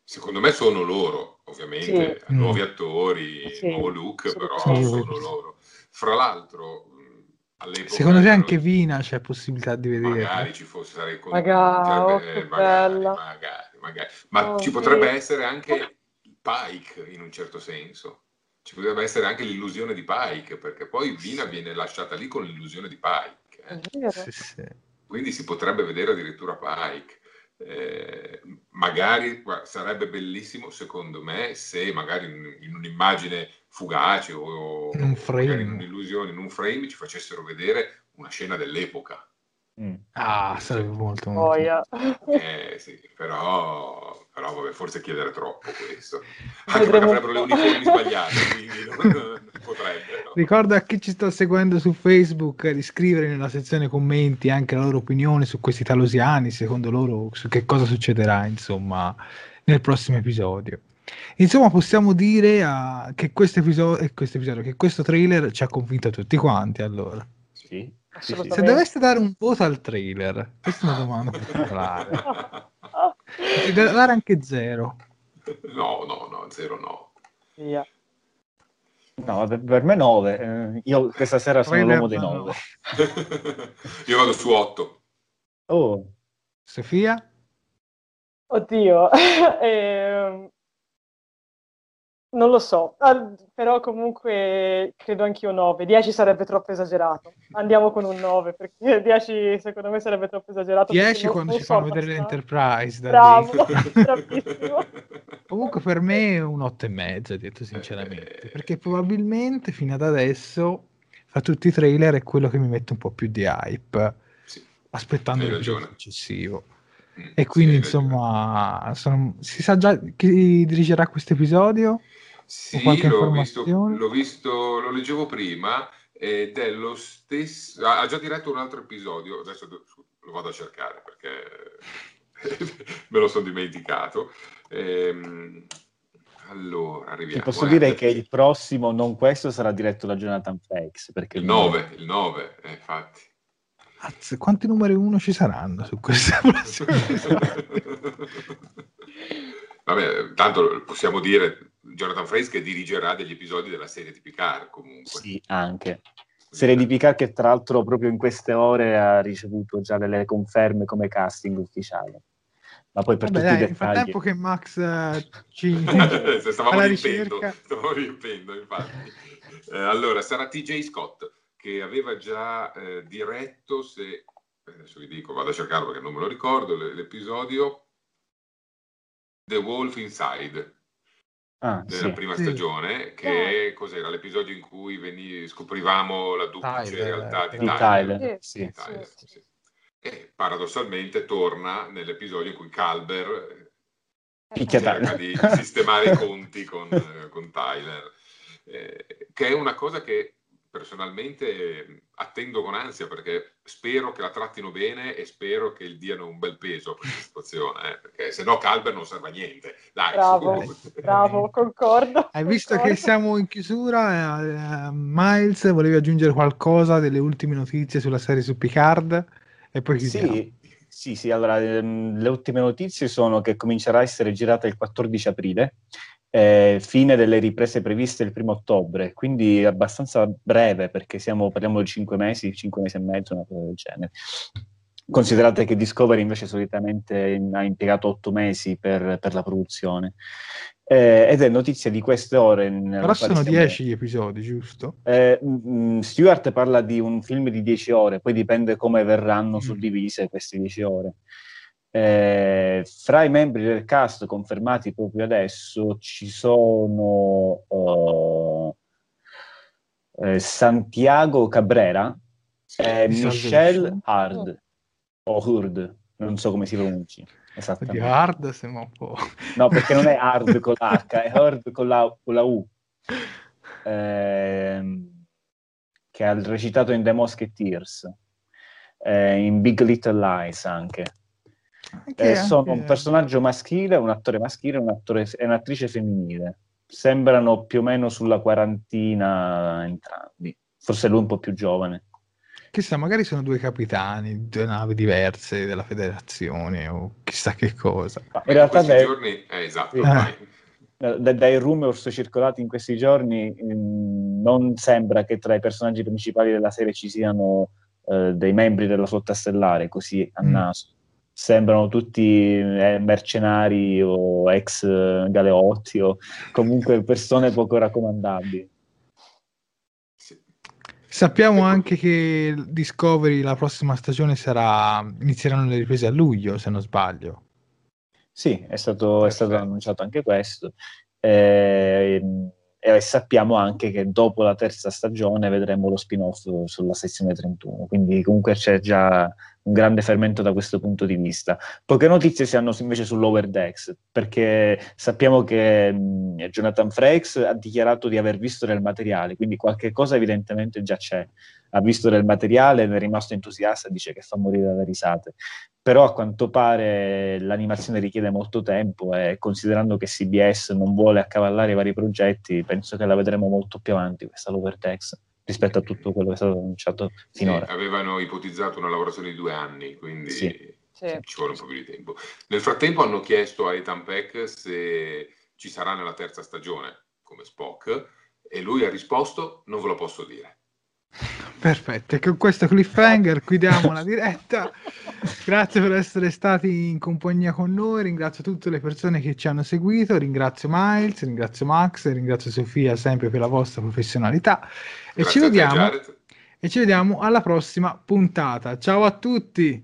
Secondo me sono loro, ovviamente, sì. nuovi attori, sì. nuovo look, però sì. sono loro. Fra l'altro, all'epoca... Secondo te anche Vina c'è possibilità di vedere? Magari ci fosse... Magari, oh, magari, magari, magari, Ma oh, ci potrebbe essere anche Pike, in un certo senso. Ci potrebbe essere anche l'illusione di Pike, perché poi Vina viene lasciata lì con l'illusione di Pike. Eh? Quindi si potrebbe vedere addirittura Pike. Eh, magari guarda, sarebbe bellissimo secondo me se magari in, in un'immagine fugace o in, un frame. in un'illusione, in un frame ci facessero vedere una scena dell'epoca. Mm. Ah, sarebbe molto, molto. Oh, yeah. eh, sì, però però vabbè, forse chiedere troppo questo. Anche perché avrebbero le uniformi sbagliate, quindi non, non potrebbe. No? Ricordo a chi ci sta seguendo su Facebook di scrivere nella sezione commenti anche la loro opinione su questi talosiani, secondo loro su che cosa succederà, insomma, nel prossimo episodio. Insomma, possiamo dire uh, che, questo episodio, eh, questo episodio, che questo trailer ci ha convinto tutti quanti, allora. Sì. Se doveste dare un voto al trailer, questa è una domanda particolare. Ti deve dare anche zero. No, no, no, zero no. Yeah. No, per me 9. Eh, io questa sera sono l'uomo dei 9. io vado su 8. Oh. Sofia? Oddio. eh, Non lo so, ah, però comunque credo anch'io 9. 10 sarebbe troppo esagerato. Andiamo con un 9 perché 10 secondo me sarebbe troppo esagerato. 10 non- quando ci so fanno vedere l'Enterprise. da Bravo. Comunque per me è un 8 e mezzo, detto sinceramente, perché probabilmente fino ad adesso fra tutti i trailer è quello che mi mette un po' più di hype, aspettando hai l'episodio ragione. successivo. E quindi insomma, sono- si sa già chi dirigerà questo episodio? Sì, l'ho visto, l'ho visto, lo leggevo prima ed è lo stesso. Ha già diretto un altro episodio. Adesso lo vado a cercare perché me lo sono dimenticato. Ehm, allora, Ti arriviamo. posso eh. dire che il prossimo, non questo, sarà diretto da Jonathan Frakes. Perché Il 9, il 9, eh, infatti. Cazzo, quanti numeri uno ci saranno su questa prossima Vabbè, tanto possiamo dire Jonathan Frakes che dirigerà degli episodi della serie di Picard comunque. Sì, anche. Serie di Picard che tra l'altro proprio in queste ore ha ricevuto già delle conferme come casting ufficiale. Ma poi per Vabbè, tutti dai, i nel dettagli... frattempo che Max eh, ci stavamo riempendo, ricerca stavamo riempendo, infatti. Eh, allora, sarà TJ Scott che aveva già eh, diretto, se adesso vi dico, vado a cercarlo perché non me lo ricordo, l- l'episodio The Wolf Inside Ah, della sì. prima Sì. stagione, che cos'era l'episodio in cui veni- scoprivamo la duplice Tyler, realtà di Tyler. Tyler, Sì, Tyler, sì. E paradossalmente torna nell'episodio in cui Calber Picchia cerca Tyler. di sistemare i conti con, eh, con Tyler, eh, che è una cosa che personalmente attendo con ansia perché spero che la trattino bene e spero che gli diano un bel peso a questa situazione, eh, perché se no Calber non serve a niente. Dai, Bravo, bravo, concordo. Hai visto concordo. che siamo in chiusura? eh, Miles, volevi aggiungere qualcosa delle ultime notizie sulla serie su Picard? E poi chiudiamo. Sì, sì, sì, allora ehm, le ultime notizie sono che comincerà a essere girata il 14 aprile, eh, fine delle riprese previste il primo ottobre, quindi abbastanza breve perché siamo, parliamo di 5 mesi, 5 mesi e mezzo, una cosa del genere. Considerate che Discovery invece solitamente ha impiegato 8 mesi per, per la produzione. Eh, ed è notizia di queste ore. in- Però sono apparizione- 10 gli episodi, giusto? eh, mh, Stewart parla di un film di 10 ore, poi dipende come verranno suddivise queste 10 ore. Eh, fra i membri del cast confermati proprio adesso ci sono eh, eh, Santiago Cabrera e Michelle Salvation. Hurd, o Hurd, non so come si pronunci Oddio, esattamente. hard sembra un po'. No, perché non è hard con l'H, è hard con la, con la U. Ehm, che ha recitato in The Musketeers, eh, in Big Little Lies anche. Anche- Eh, sono anche- un personaggio maschile, un attore maschile e un attore- e un'attrice femminile. Sembrano più o meno sulla quarantina entrambi. Forse lui un po' più giovane. Chissà, magari sono due capitani, due navi diverse della federazione o chissà che cosa. Ma in realtà dai- giorni, eh, esatto, Sì. vai. Eh, da- dai rumors circolati in questi giorni mm, non sembra che tra i personaggi principali della serie ci siano eh, dei membri della flotta stellare così a Mm. Sembrano tutti eh, mercenari o ex eh, galeotti o comunque persone poco raccomandabili. Sappiamo anche che Discovery la prossima stagione sarà inizieranno le riprese a luglio, se non sbaglio. Sì, è stato, è stato annunciato anche questo. Ehm, e sappiamo anche che dopo la terza stagione vedremo lo spin-off sulla sezione 31, quindi comunque c'è già un grande fermento da questo punto di vista. Poche notizie si hanno invece sull'Over Decks, perché sappiamo che mh, Jonathan Frakes ha dichiarato di aver visto del materiale, quindi qualche cosa evidentemente già c'è. Ha visto del materiale, ne è rimasto entusiasta, dice che fa morire dalle risate però a quanto pare l'animazione richiede molto tempo e considerando che CBS non vuole accavallare i vari progetti, penso che la vedremo molto più avanti questa Lovertex rispetto a tutto quello che è stato annunciato Sì, finora. avevano ipotizzato una lavorazione di due anni, quindi Sì. Sì. ci vuole un po' più di tempo. Nel frattempo hanno chiesto a Ethan Peck se ci sarà nella terza stagione come Spock e lui ha risposto non ve lo posso dire. Perfetto, e con questo cliffhanger chiudiamo la diretta. Grazie per essere stati in compagnia con noi, ringrazio tutte le persone che ci hanno seguito, ringrazio Miles, ringrazio Max, ringrazio Sofia sempre per la vostra professionalità e ci, vediamo, e ci vediamo alla prossima puntata. Ciao a tutti!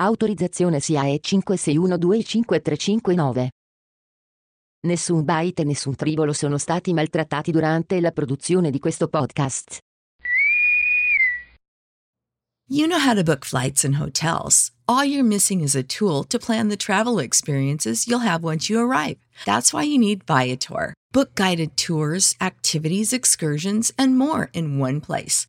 Autorizzazione SIAE 56125359. Nessun byte e nessun tribolo sono stati maltrattati durante la produzione di questo podcast. You know how to book flights and hotels. All you're missing is a tool to plan the travel experiences you'll have once you arrive. That's why you need Viator. Book guided tours, activities, excursions, and more in one place